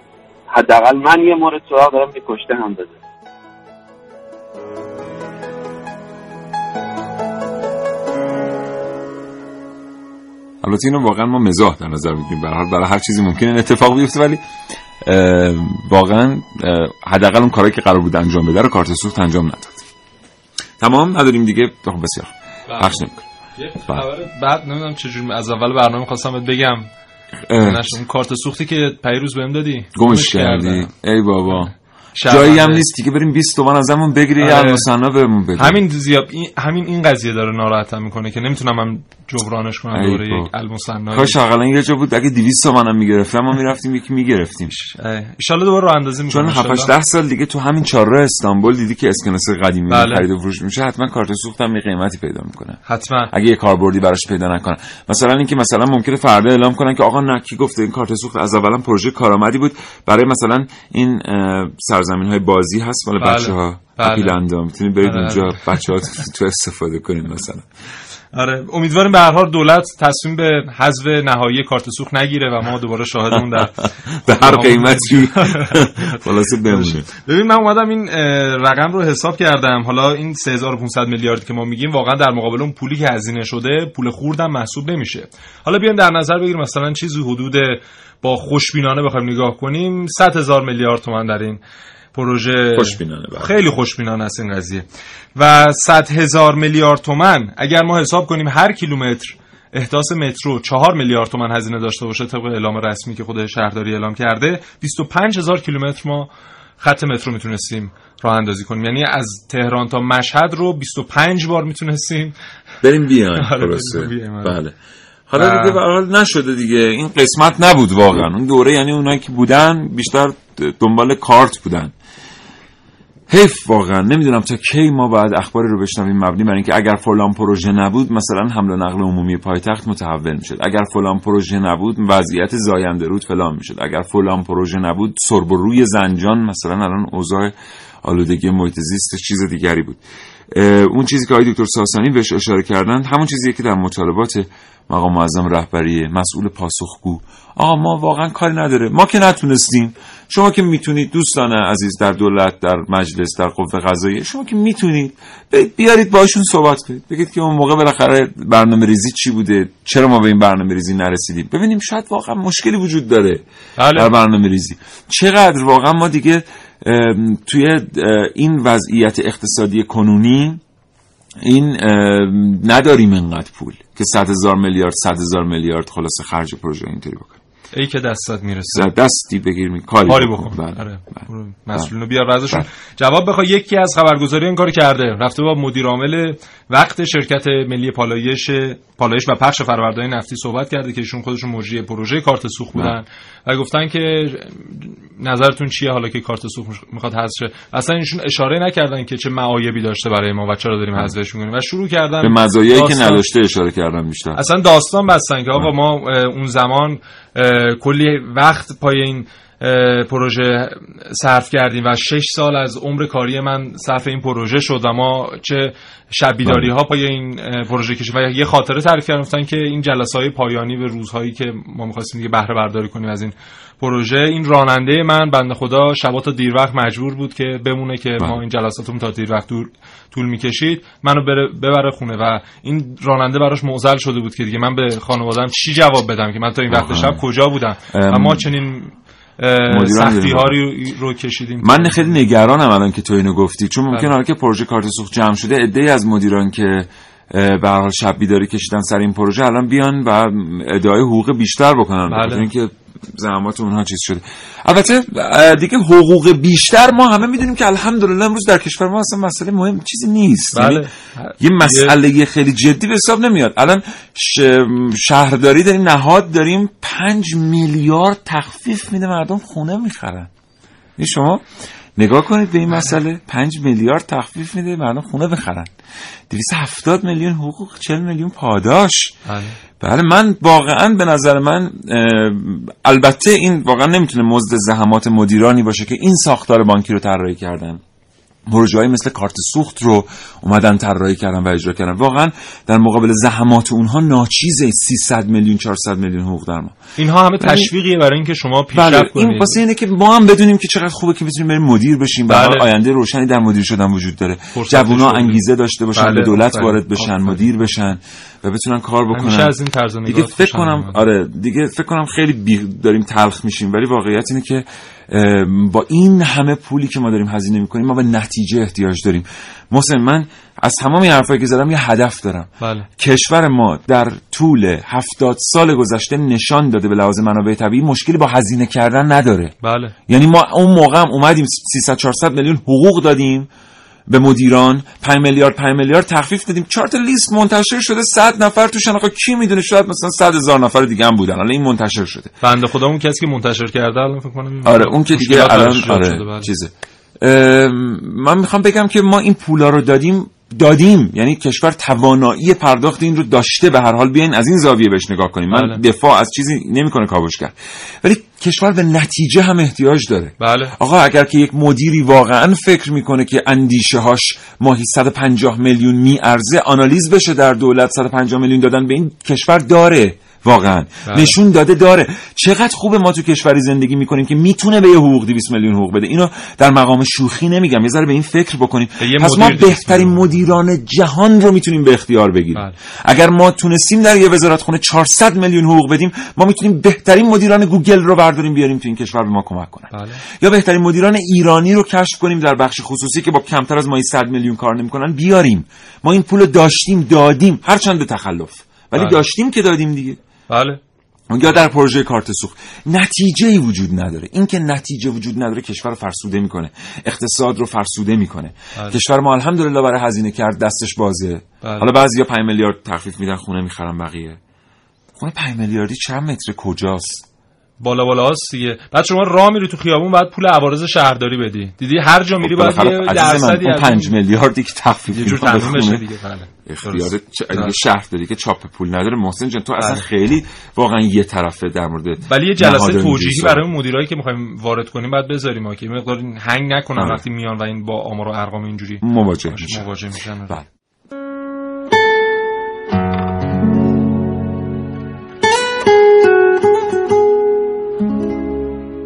حداقل من یه مورد سراغ دارم که کشته هم بده. البته اینو واقعا ما مزاح در نظر می‌گیریم. برای برای هر چیزی ممکنه اتفاق بیفته ولی واقعا حداقل اون کاری که قرار بود انجام بده رو کارت سوخت انجام نداد. تمام؟ نداریم دیگه؟ خب بسیار. پخش نمی‌کنه بعد نمی‌دونم چجوری از اول برنامه خواستم بگم. اون کارت سوختی که پیروز بهم دادی. گمش کردی. ای بابا. جایی هم نیست که بریم 20 تومن ازمون بگیری یا المصنا بهمون بده همین زیاب این همین این قضیه داره ناراحتم می‌کنه که نمی‌تونم من جبرانش کنم دوره یک المصنا کاش حداقل یه جا بود اگه 200 تومن هم می‌گرفتم ما می‌رفتیم یکی می‌گرفتیم. ان شاء الله دوباره رو اندازه چون می‌کنم 7 10 سال دیگه تو همین چهارراه استانبول دیدی که اسکناس قدیمی بله. خرید و فروش میشه حتما کارت سوخت هم یه قیمتی پیدا می‌کنه. حتما. اگه یه کاربردی براش پیدا نکنن. مثلا اینکه مثلا ممکنه فردا اعلام کنن که آقا نکی گفته این کارت سوخت از اولا پروژه کارآمدی بود. برای مثلا این سرزمین های بازی هست مال بله. بچه ها بله. می‌تونید برید بله. اونجا بچه ها تو استفاده کنید مثلا. آره. امیدواریم به هر حال دولت تصمیم به حذف نهایی کارت سوخت نگیره و ما دوباره شاهدمون در (laughs) به هر قیمتی. (laughs) خلاصه بمونه ببین من اومدم این رقم رو حساب کردم. حالا این 3500 میلیارد که ما میگیم واقعا در مقابل اون پولی که هزینه شده پول خوردم محسوب نمیشه. حالا بیایم در نظر بگیریم مثلا چیزی حدود با خوشبینانه بخوایم نگاه کنیم 100 هزار میلیارد تومان در این پروژه خوشبینانه بله. خیلی خوشبینانه است این قضیه. و 100 هزار میلیارد تومن اگر ما حساب کنیم هر کیلومتر احداث مترو 4 میلیارد تومن هزینه داشته باشه طبق اعلام رسمی که خود شهرداری اعلام کرده 25 هزار کیلومتر ما خط مترو می‌تونستیم راه اندازی کنیم. یعنی از تهران تا مشهد رو 25 بار می‌تونستیم. بریم بیایم (laughs) آره، آره. بله. حالا دیگه حال نشده دیگه. این قسمت نبود واقعا. اون دوره یعنی اونایی که بودن بیشتر دنبال کارت بودن. حیف واقعا. نمی‌دونم تا کی ما باید اخباری رو بشنویم مبنی بر اینکه اگر فلان پروژه نبود مثلا حمل و نقل عمومی پایتخت متحول می‌شد. اگر فلان پروژه نبود وضعیت زاینده رود فلان می‌شد. اگر فلان پروژه نبود سرب روی زنجان مثلا الان اوضاع آلودگی محیط زیست چیز دیگری بود. اون چیزی که آقای دکتر ساسانی بهش اشاره کردن همون چیزیه که در مطالبات مقام معظم رهبری مسئول پاسخگو. آقا ما واقعا کاری نداره. ما که نتونستیم شما که می‌تونید دوستان عزیز در دولت در مجلس در قوه قضاییه شما که می‌تونید بیارید باشون صحبت کنید. بگید که اون موقع بالاخره برنامه ریزی چی بوده؟ چرا ما به این برنامه ریزی نرسیدیم؟ ببینیم شاید واقعا مشکلی وجود داره بله. در برنامه ریزی. چقدر واقعا ما دیگه توی این وضعیت اقتصادی کنونی این نداریم انقدر پول که صد هزار میلیارد صد هزار میلیارد خلاصه خرج پروژه اینطوری بکنیم ای که دستت می‌رسه. دستی بگیر می کاری, کاری بکن. بکن. بله. آره رو بیار و ازشون جواب بخوای یکی از خبرگزاری این کار کرده. رفته با مدیر عامل وقت شرکت ملی پالایش پالایش و پخش فرآورده‌های نفتی صحبت کرده که ایشون خودشون مجری پروژه کارت سوخت بودن. و گفتن که نظرتون چیه حالا که کارت سوخت می‌خواد حذف شه؟ اصلا ایشون اشاره نکردن که چه معایبی داشته برای ما و چرا داریم حذفش می‌کنیم. و شروع کردن به مزایایی که نداشته اشاره کردم بیشتر. اصلا داستان بستن که آقا ما اون زمان کلی وقت پای این پروژه صرف کردیم و شش سال از عمر کاری من صرف این پروژه شد و ما چه شب بیداری ها پای این پروژه کشیم و یه خاطره تعریف کردن گفتن که این جلسه های پایانی به روزهایی که ما می‌خواستیم دیگه بهره برداری کنیم از این پروژه. این راننده من بنده خدا شبا تا دیر وقت مجبور بود که بمونه که ما این جلساتمون تا دیر وقت دور طول می‌کشید. منو بره ببره خونه و این راننده براش معضل شده بود که دیگه من به خانوادم چی جواب بدم که من تا این وقت. شب کجا بودم؟ و ما چنین سختی ها. رو, رو کشیدیم من خیلی نگرانم الان که تو اینو گفتی چون ممکن بله. حالا که پروژه کارت سوخت جمع شده عده‌ای از مدیران که به هر حال شب بیداری کشیدن سر این پروژه الان بیان و ادعای حقوق بیشتر بکنن بله. بله. اینکه زحمات اونها چیز شده. البته دیگه حقوق بیشتر ما همه می‌دونیم که الحمدلله امروز در کشور ما اصلا مسئله مهم چیزی نیست. بله. یعنی یه مسئله خیلی جدی به حساب نمیاد. الان ش... شهرداری داریم نهاد داریم پنج میلیارد تخفیف میده مردم خونه می‌خرن. این شما نگاه کنید به این مسئله پنج میلیارد تخفیف میده مردم خونه بخرن. 270 میلیون حقوق 40 میلیون پاداش. بله. من واقعا به نظر من البته این واقعا نمی‌تونه مزد زحمات مدیرانی باشه که این ساختار بانکی رو طراحی کردن. پروژه‌ای مثل کارت سوخت رو اومدن طراحی کردن و اجرا کردن واقعا در مقابل زحمات اونها ناچیزه 300 میلیون 400 میلیون حقوق در ما اینها همه تشویقیه برای اینکه شما بله پیشرفت کنید این واسه اینه که ما هم بدونیم که چقدر خوبه که بتونیم بریم مدیر بشیم بله. بله. آینده روشنی در مدیر شدن وجود داره جوونا انگیزه داشته باشن بله، به دولت آفرین. وارد بشن آفرین. مدیر بشن و بتونن کار بکنن از این طرز دیگه فکر کنم. آره دیگه فکر کنم خیلی بی داریم تلخ میشیم ولی واقعیت اینه که با این همه پولی که ما داریم هزینه می‌کنیم ما به نتیجه احتیاج داریم. محسن من از تمام این حرفایی که زدم یه هدف دارم. بله. کشور ما در طول هفتاد سال گذشته نشان داده به لحاظ منابع طبیعی مشکلی با هزینه کردن نداره. بله. یعنی ما اون موقع هم اومدیم 300 400 میلیون حقوق دادیم. به مدیران 5 میلیارد 5 میلیارد تخفیف دادیم. چهار تا لیست منتشر شده 100 نفر توشن آقا کی می‌دونه؟ شاید مثلا 100 هزار نفر دیگه هم بودن. حالا این منتشر شده. بنده خدا اون کسی که منتشر کرده الان فکر کنم آره اون که دیگه الان آره بله. چیزه. من می‌خوام بگم که ما این پولا رو دادیم دادیم. یعنی کشور توانایی پرداخت این رو داشته به هر حال. بیاین از این زاویه بهش نگاه کنیم. من بله. دفاع از چیزی نمی‌کنه کاوشگر. ولی کشور به نتیجه هم احتیاج داره. بله. آقا اگر که یک مدیری واقعا فکر می‌کنه که اندیشه هاش ماهی 150 میلیون میارزه آنالیز بشه در دولت 150 میلیون دادن به این کشور داره. واقعا. بله. نشون داده داره. چقدر خوبه ما تو کشوری زندگی می‌کنیم که می‌تونه به یه حقوق 200 میلیون حقوق بده. اینو در مقام شوخی نمیگم. یه ذره به این فکر بکنیم. پس ما مدیر 200 بهترین مدیران جهان رو می‌تونیم به اختیار بگیریم. بله. اگر ما تونستیم در یه وزارت خونه 400 میلیون حقوق بدیم ما می‌تونیم بهترین مدیران گوگل رو برداریم بیاریم تو این کشور به ما کمک کنن. بله. یا بهترین مدیران ایرانی رو کشف کنیم در بخش خصوصی که با کمتر از مایی 100 میلیون کار نمی‌کنن بیاریم. ما این پول داشتیم دادیم. هرچند به تخلف. ولی بله. داشتیم که دادیم دیگه. بله. یا در پروژه کارت سوخت. نتیجه ای وجود نداره. این که نتیجه وجود نداره کشور رو فرسوده می‌کنه. اقتصاد رو فرسوده می‌کنه. بله. کشور ما الحمدلله برای هزینه کرد دستش بازه. بله. حالا بعضیا 5 میلیارد تخفیف میدن خونه می‌خرن بقیه. خونه 5 میلیاردی چند متر کجاست؟ بالا بالا هست دیگه. بعد شما راه میری تو خیابون بعد پول عوارض شهرداری بدی. دیدی؟ هر جا میری باید بالاخره یه درصدی از 5 اون- میلیاردی که تخفیف یه جور بشه دیگه بله. اختیار بله. شهر داری که چاپ پول نداره محسن جان تو اصلا بله. خیلی واقعا یه طرفه در مورد ولی یه جلسه توجیهی برای اون مدیرایی که می‌خوایم وارد کنیم بعد بذاریم ها که یه مقدار هنگ نکنن آره. وقتی میان و این با آمار و ارقام اینجوری مواجه میشه مواجه میشن بله.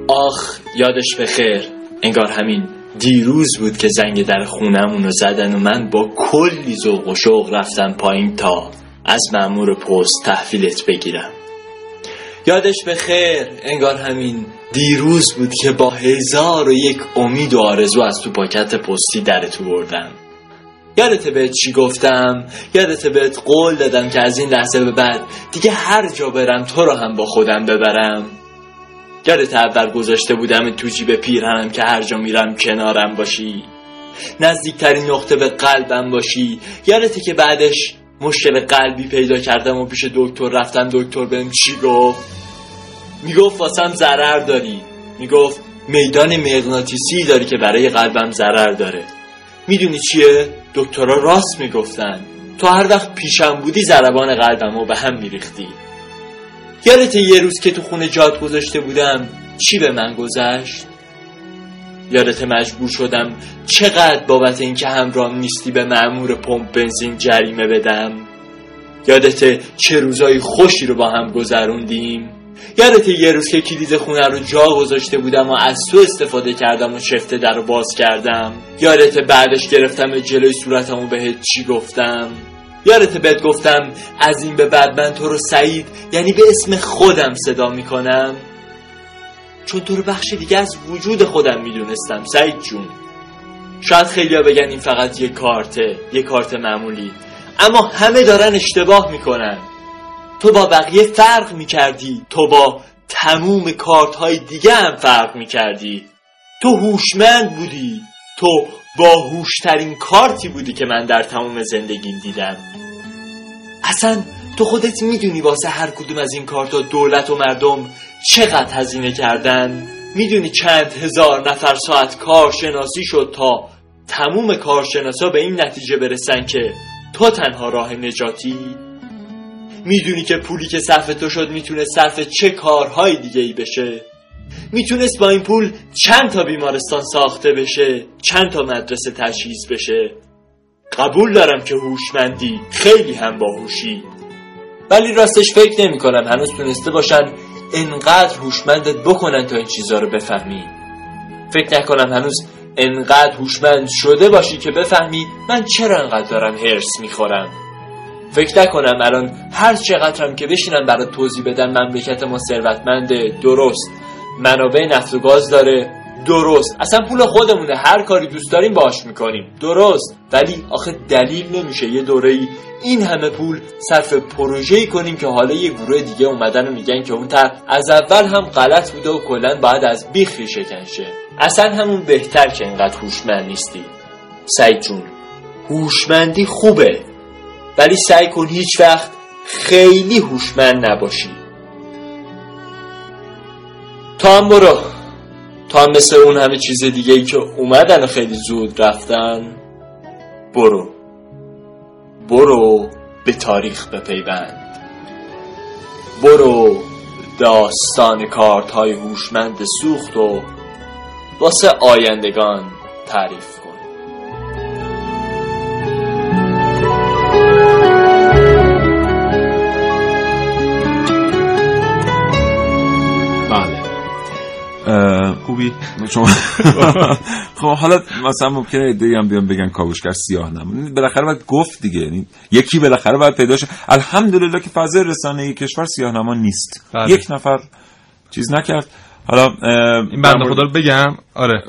آخ یادش به خیر انگار همین دیروز بود که زنگ در خونمون رو زدن و من با کلی ذوق و شوق رفتم پایین تا از مأمور پست تحویلت بگیرم. یادش به خیر انگار همین دیروز بود که با هزار و یک امید و آرزو از تو پاکت پستی درتو بردم یادت بهت چی گفتم؟ یادت بهت قول دادم که از این لحظه به بعد دیگه هر جا برم تو رو هم با خودم ببرم. یادت اول گذاشته بودم تو جیب پیرهنم که هر جا میرم کنارم باشی. نزدیکترین نقطه به قلبم باشی. یادته که بعدش مشکل قلبی پیدا کردم و پیش دکتر رفتم. دکتر بهم چی گفت؟ می‌گفت واسم ضرر داری. می‌گفت میدان مغناطیسی داری که برای قلبم ضرر داره. می‌دونی چیه؟ دکترها راست می‌گفتن. تو هر وقت پیشم بودی ضربان قلبم رو به هم میریختی. یادت یه روز که تو خونه جات گذاشته بودم چی به من گذشت؟ یادت مجبور شدم چقدر بابت اینکه همراهم نیستی به مأمور پمپ بنزین جریمه بدم. یادت چه روزای خوشی رو با هم گذروندیم. یادت یه روز که کلید خونه رو جا گذاشته بودم و از تو استفاده کردم و شفته در رو باز کردم. یادت بعدش گرفتم جلوی صورتم و بهت چی گفتم؟ یادت بهت گفتم از این به بعد من تو رو سعید یعنی به اسم خودم صدا می‌کنم؟ چون تو رو بخش دیگه از وجود خودم می‌دونستم سعید جون. شاید خیلیا بگن این فقط یه کارته یه کارت معمولی. اما همه دارن اشتباه می‌کنن. تو با بقیه فرق می‌کردی تو با تموم کارت های دیگه هم فرق می‌کردی. تو هوشمند بودی تو باهوشترین کارتی بودی که من در تمام زندگیم دیدم. اصلا تو خودت می‌دونی واسه هر کدوم از این کارتا دولت و مردم چقدر هزینه کردن؟ می‌دونی چند هزار نفر ساعت کارشناسی شد تا تموم کارشناسا به این نتیجه برسن که تو تنها راه نجاتی؟ می‌دونی که پولی که صرف تو شد می‌تونه صرف چه کارهای دیگه ای بشه؟ می‌تونست با این پول چند تا بیمارستان ساخته بشه چند تا مدرسه تجهیز بشه. قبول دارم که هوشمندی خیلی هم باهوشی. ولی راستش فکر نمی کنم هنوز تونسته باشن انقدر هوشمندت بکنن تا این چیزها رو بفهمی. فکر نکنم هنوز انقدر هوشمند شده باشی که بفهمی من چرا انقدر دارم هرس می‌خورم. فکر نکنم الان هر چقدرم که بشینم برای توضیح بدم مملکت ما ثروتمنده درست. منابع نفت و گاز داره. درست. اصلا پول خودمونه. هر کاری دوست داریم باش می‌کنیم. درست. ولی آخه دلیل نمیشه. یه دوره ای این همه پول صرف پروژه‌ای کنیم که حالا یه گروه دیگه اومدن و میگن که اون طرح از اول هم غلط بوده و کلا باید از بیخ ریشه کنشه اصلا همون بهتر که اینقدر هوشمند نیستی. سعید جون. هوشمندی خوبه. ولی سعی کن هیچ وقت خیلی هوشمند نباشی. تا هم برو. تا هم مثل اون همه چیز دیگه ای که اومدن خیلی زود رفتن برو. برو به تاریخ بپیوند. برو داستان کارت های هوشمند سوخت و واسه آیندگان تعریف خوبی؟ شما (laughs) خب حالا مثلا ممکنه ایده هم بیان بگن کاوشگر سیاه نم بالاخره باید گفت دیگه یعنی یکی بالاخره باید پیدا شه. الحمدلله که فضای رسانه ای کشور سیاه نما نیست. بله. یک نفر چیز نکرد. حالا این بنده خدا رو بگم. آره.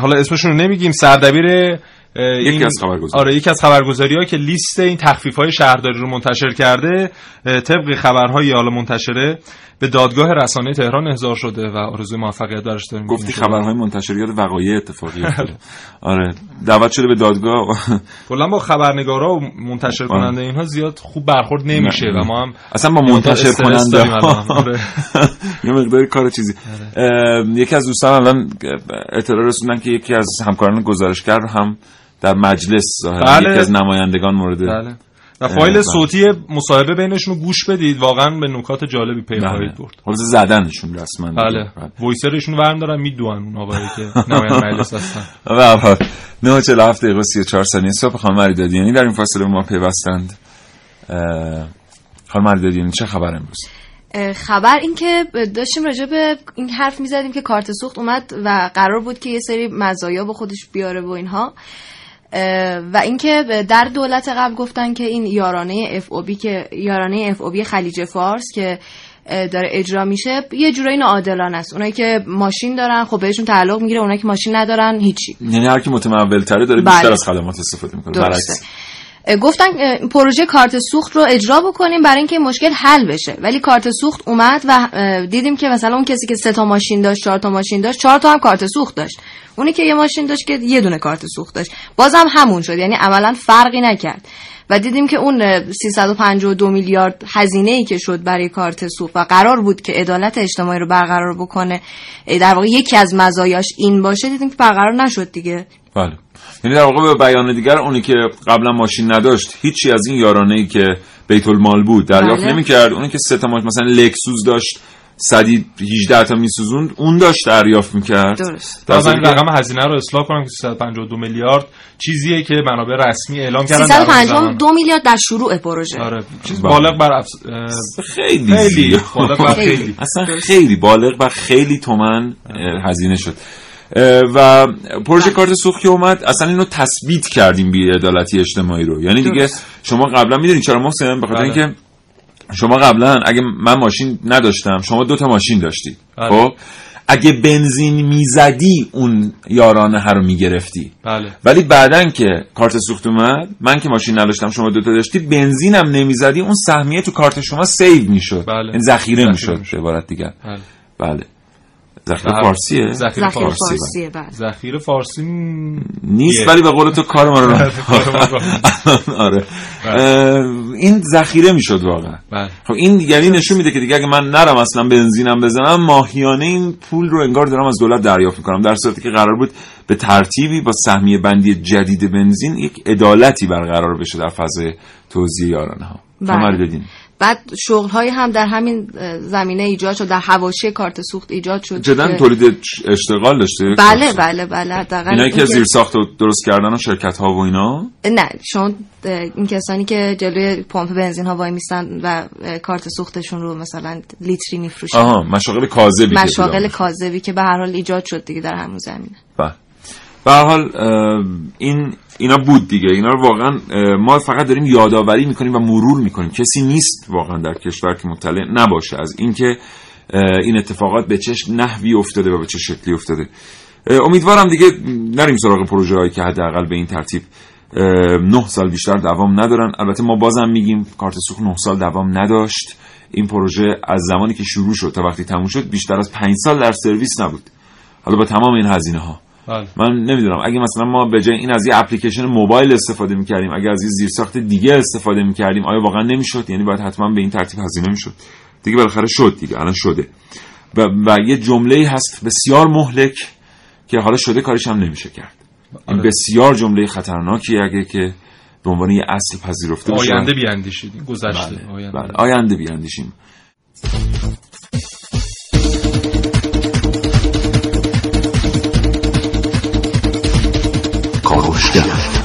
حالا اسمشون رو نمیگیم. سردبیر این- از خبرگزاری. آره یکی از خبرگزاری ها که لیست این تخفیف های شهرداری رو منتشر کرده طبق خبرهای حالا منتشره. به دادگاه رسانه تهران احضار شده و آرزوی موفقیت براش داریم گفتی خبرهای منتشریات وقایع اتفاقی (laughs) افتاده آره دعوت شده به دادگاه (laughs) کلا با خبرنگارا و منتشر کننده اینها زیاد خوب برخورد نمیشه. و ما هم اصلا با (laughs) مقدار منتشر کننده. آره. یه مقداری کار چیزی اه، یکی از دوستان الان اطلاع رسوندن که یکی از همکاران گزارشگر هم در مجلس ظاهراً بله. یکی از نمایندگان مورد بله. و فایل بله. صوتی مصاحبه بینشون رو گوش بدید. واقعا به نکات جالبی پی بله. خواهید برد. خلاص زدنشون رسما. بله. وایسرشون ورم دارن میدوان اون آقایی که (laughs) نماینده مجلس هستن. هر حال. 9 دقیقه و 34 ثانیه صبح. خانم مریدادیانی در این فاصله ما پیوستند. خانم مریدادیانی چه خبر امروز؟ خبر این که داشتیم راجع به این حرف می‌زدیم که کارت سوخت اومد و قرار بود که یه سری مزایا به خودش بیاره و اینها. و اینکه در دولت قبل گفتن که این یارانه اف او بی که یارانه اف او بی خلیج فارس که داره اجرا میشه یه جورایی ناعادلانه است اونایی که ماشین دارن خب بهشون تعلق می‌گیره اونایی که ماشین ندارن هیچی یعنی هر کی متمول تره داره بله. بیشتر از خدمات استفاده می‌کنه درسته. برعکس گفتن پروژه کارت سوخت رو اجرا بکنیم برای اینکه این مشکل حل بشه. ولی کارت سوخت اومد و دیدیم که مثلا اون کسی که سه تا ماشین داشت چهار تا ماشین داشت چهار تا هم کارت سوخت داشت. اونی که یه ماشین داشت که یه دونه کارت سوخت داشت. بازم همون شد. یعنی عملا فرقی نکرد. و دیدیم که اون اه، 352 میلیارد هزینه ای که شد برای کارت سوخت و قرار بود که عدالت اجتماعی رو برقرار بکنه در واقع یکی از مزایاش این باشه دیدیم که برقرار نشد دیگه. بله. یعنی در واقع به بیان دیگر اونی که قبلا ماشین نداشت هیچی از این یارانه ای که بیت المال بود دریافت بله. نمی‌کرد. اونی که سه تا ماشین مثلا لکسوس داشت صدی 18 تا میسوزوند اون داشت دریافت می‌کرد درست در باز این صورتی که- رقم هزینه رو اصلاح کنم که 352 میلیارد چیزیه که منابع رسمی اعلام کردن در اون زمان. 352 میلیارد در شروع پروژه آره چیز بله. بالغ بر. اه، خیلی خیلی. بالغ بر خیلی اصلا خیلی بالغ بر خیلی تومن اه، هزینه شد و پروژه کارت سوخت که اومد اصلا اینو تثبیت کردیم بی عدالتی اجتماعی رو یعنی دیگه شما قبلا می‌دونید چرا محسن به خاطر بله. اینکه شما قبلا اگه من ماشین نداشتم شما دو تا ماشین داشتی بله. خب؟ اگه بنزین می‌زدی اون یارانه ها رو می‌گرفتی. بله. ولی بعدن که کارت سوخت اومد من که ماشین نداشتم شما دوتا داشتی بنزینم نمی‌زدی اون سهمیه تو کارت شما سیو می‌شد. بله. یعنی ذخیره می‌شد به عبارت دیگر. بله. بله. ذخیره بله. فارسیه؟ ذخیره فارسی فارسیه بله. ذخیره فارسی م- نیست یه. ولی به قول تو کار ما رو (laughs) (laughs) آره. بله. اه، این ذخیره می‌شد واقعا. بله. خب این یعنی نشون میده که دیگه اگه من نرم اصلا بنزینم بزنم ماهیانه این پول رو انگار دارم از دولت دریافت می‌کنم. در صورتی که قرار بود به ترتیبی با سهمیه بندی جدید بنزین یک عدالتی برقرار بشه در فضای توزیع یارانه ها بله. بعد شغل های هم در همین زمینه ایجاد شد در حواشی کارت سوخت ایجاد شد جدا تولید اشتغال داشته؟ بله بله بله حداقل اینایی که زیر ساخت و درست کردن و شرکت ها و اینا؟ نه شما اه، این کسانی که جلوی پمپ بنزین ها وای میستن و کارت سوختشون رو مثلا لیتری میفروشن. آها مشاغل کاذبی مشاغل. کاذبی که به هر حال ایجاد شد دیگه در همون زمینه. بله. به حال این اینا بود دیگه. اینا رو واقعا ما فقط داریم یادآوری می‌کنیم و مرور می‌کنیم. کسی نیست واقعا در کشور که مطلع نباشه. از اینکه این اتفاقات به چه نحوی افتاده و به چه شکلی افتاده. امیدوارم دیگه نریم سراغ پروژه هایی که حداقل به این ترتیب نه سال بیشتر دوام ندارن. البته ما بازم میگیم کارت سوخت نه سال دوام نداشت. این پروژه از زمانی که شروع شد تا وقتی تموم شد بیشتر از پنج سال در سرویس نبود. حالا با تمام این هزینه ها بله. من نمی‌دونم. اگه مثلا ما به جای این از یه اپلیکیشن موبایل استفاده می‌کردیم اگه از یه زیرساخت دیگه استفاده می‌کردیم آیا واقعا نمی‌شد؟ یعنی باید حتما به این ترتیب هزینه می‌شد. دیگه بالاخره شد دیگه الان شده. و, و یه جمله هست بسیار مهلک که حالا شده کارش هم نمیشه کرد. این آره. بسیار جمله خطرناکیه اگه که به عنوان یه اصل پذیرفته بشه آینده بیاندیشید. گذشته. بله, آینده. بله. آینده بیاندیشیم. رفت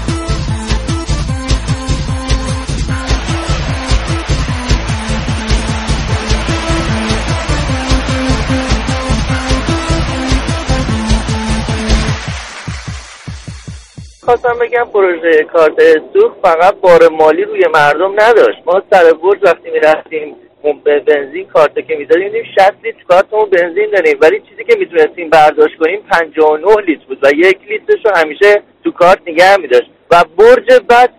خواستم بگم پروژه کارت سوخت فقط بار مالی روی مردم نداشت. ما سر برج وقتی می‌رفتیم به بنزین کارت که می‌دادیم دیدیم 60 لیتر کارتمون بنزین داریم. ولی چیزی که می‌تونستیم برداشت کنیم 59 لیتر بود و یک لیترش رو همیشه تو کارت نگه میداشت. و برج بعد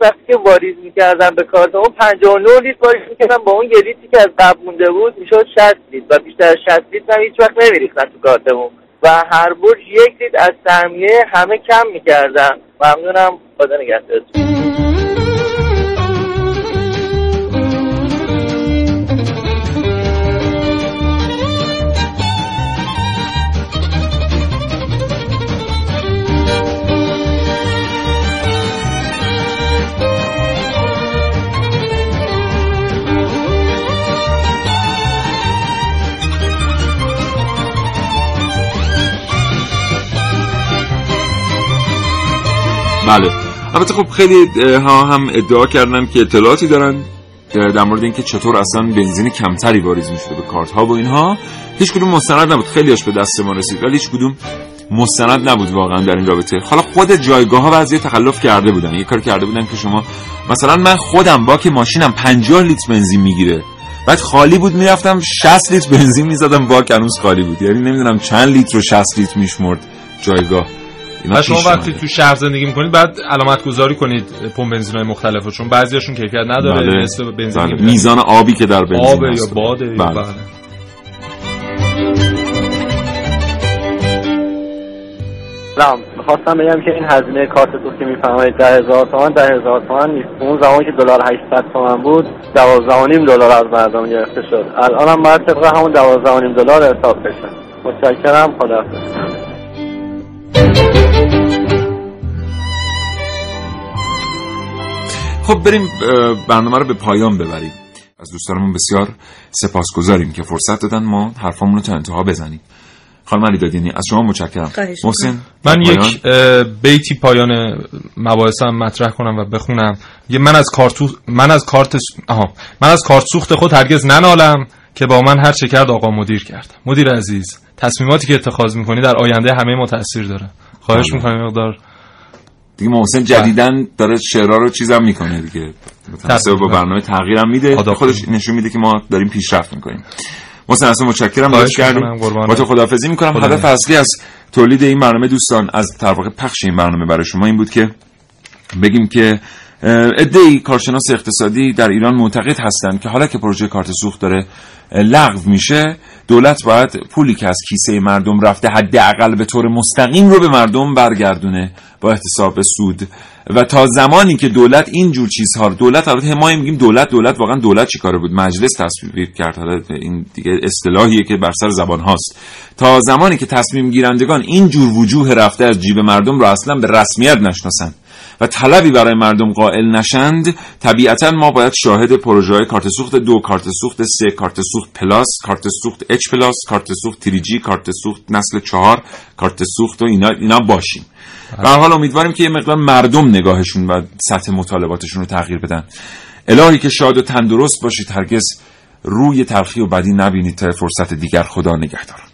وقتی که واریز می‌کردم به کارتمون 59 لیتر واریز می‌کردم با اون یه لیتری که از قبل مونده بود می‌شد 60 لیتر. و بیشتر از 60 لیتر هم هیچ وقت نمیریختن تو کارتمون. و هر برج یک لیتر از سهمیه همه کم می‌کردن. ممنونم. خدا نگهدارتون بله. البته خب خیلی ها هم ادعا کردن که اطلاعاتی دارن در مورد اینکه چطور اصلا بنزین کمتری واریز می‌شده به کارت ها و اینها. هیچ کدوم مستند نبود. خیلیش به دست ما رسید ولی هیچ کدوم مستند نبود واقعا در این رابطه. حالا خود جایگاه ها بعضی تخلف کرده بودن. یه کار کرده بودن که شما مثلا من خودم با که ماشینم 50 لیتر بنزین می‌گیره بعد خالی بود می‌رفتم 60 لیتر بنزین می‌زدم با هنوز خالی بود. یعنی نمی‌دونم چند لیتر و 60 لیتر میشمرد جایگاه. و شما وقتی تو شهر زندگی می‌کنید بعد علامت گذاری کنید پمپ بنزین های مختلف چون بعضیاشون کیفیت نداره بله. مثل بنزین بله. میزان آبی که در بنزین آب یا. باده بله. بله. سلام می‌خواستم بگم که این هزینه کارت سوخت که میفرمایید ده هزار تومن ده هزار تومن نیست اون زمانی که دلار 800 تومن بود دوازده و نیم دلار از مردم گرفته شد الان هم باید طبق همون دوازده و نیم دلار حساب بشه متشکرم خداحافظ خب بریم برنامه رو به پایان ببریم. از دوستانمون بسیار سپاسگزاریم که فرصت دادن ما حرفامون رو تا انتها بزنیم. خانم علی دادینی از شما متشکرم. محسن من پایان. یک بیتی پایان مباحثم مطرح کنم و بخونم. یه من از کارتو من از کارت آها من از کارت سوخت خود هرگز ننالم که با من هر چه کرد آقا مدیر کرد. مدیر عزیز تصمیماتی که اتخاذ می‌کنی در آینده همه ما تاثیر داره. خواهش بله. می‌کنم مقدار دیگه محسن جدیدن داره شعرها رو چیزم می‌کنه دیگه متناسب با تقریبا. برنامه تغییرم میده. خودش نشون میده که ما داریم پیشرفت می‌کنیم محسن اصلا متشکرم لطف کردیم. با تو خداحافظی می‌کنم هدف اصلی از تولید این برنامه دوستان از در واقع پخش این برنامه برای شما این بود که بگیم که ادهی کارشناس اقتصادی در ایران معتقد هستند که حالا که پروژه کارت سوخت داره لغو میشه دولت باید پولی که از کیسه مردم رفته حداقل به طور مستقیم رو به مردم برگردونه با احتساب سود. و تا زمانی که دولت این جور چیزها رو دولت البته ما میگیم دولت دولت واقعا دولت چی کاره بود؟ مجلس تصویب کرد حالا این دیگه اصطلاحیه که بر سر زبان هاست. تا زمانی که تصمیم گیرندگان این جور وجوه رفته از جیب مردم رو اصلا به رسمیت نشناسن. و طلبی برای مردم قائل نشند طبیعتا ما باید شاهد پروژه های کارت سوخت دو کارت سوخت سه کارت سوخت plus کارت سوخت H plus کارت سوخت 3G کارت سوخت نسل چهار کارت سوخت و اینا, اینا باشیم. و حال امیدواریم که یه مقدار مردم نگاهشون و سطح مطالباتشون رو تغییر بدن. الهی که شاد و تندرست باشید هرگز روی تلخی و بدی نبینید تا فرصت دیگر خدا نگهدار.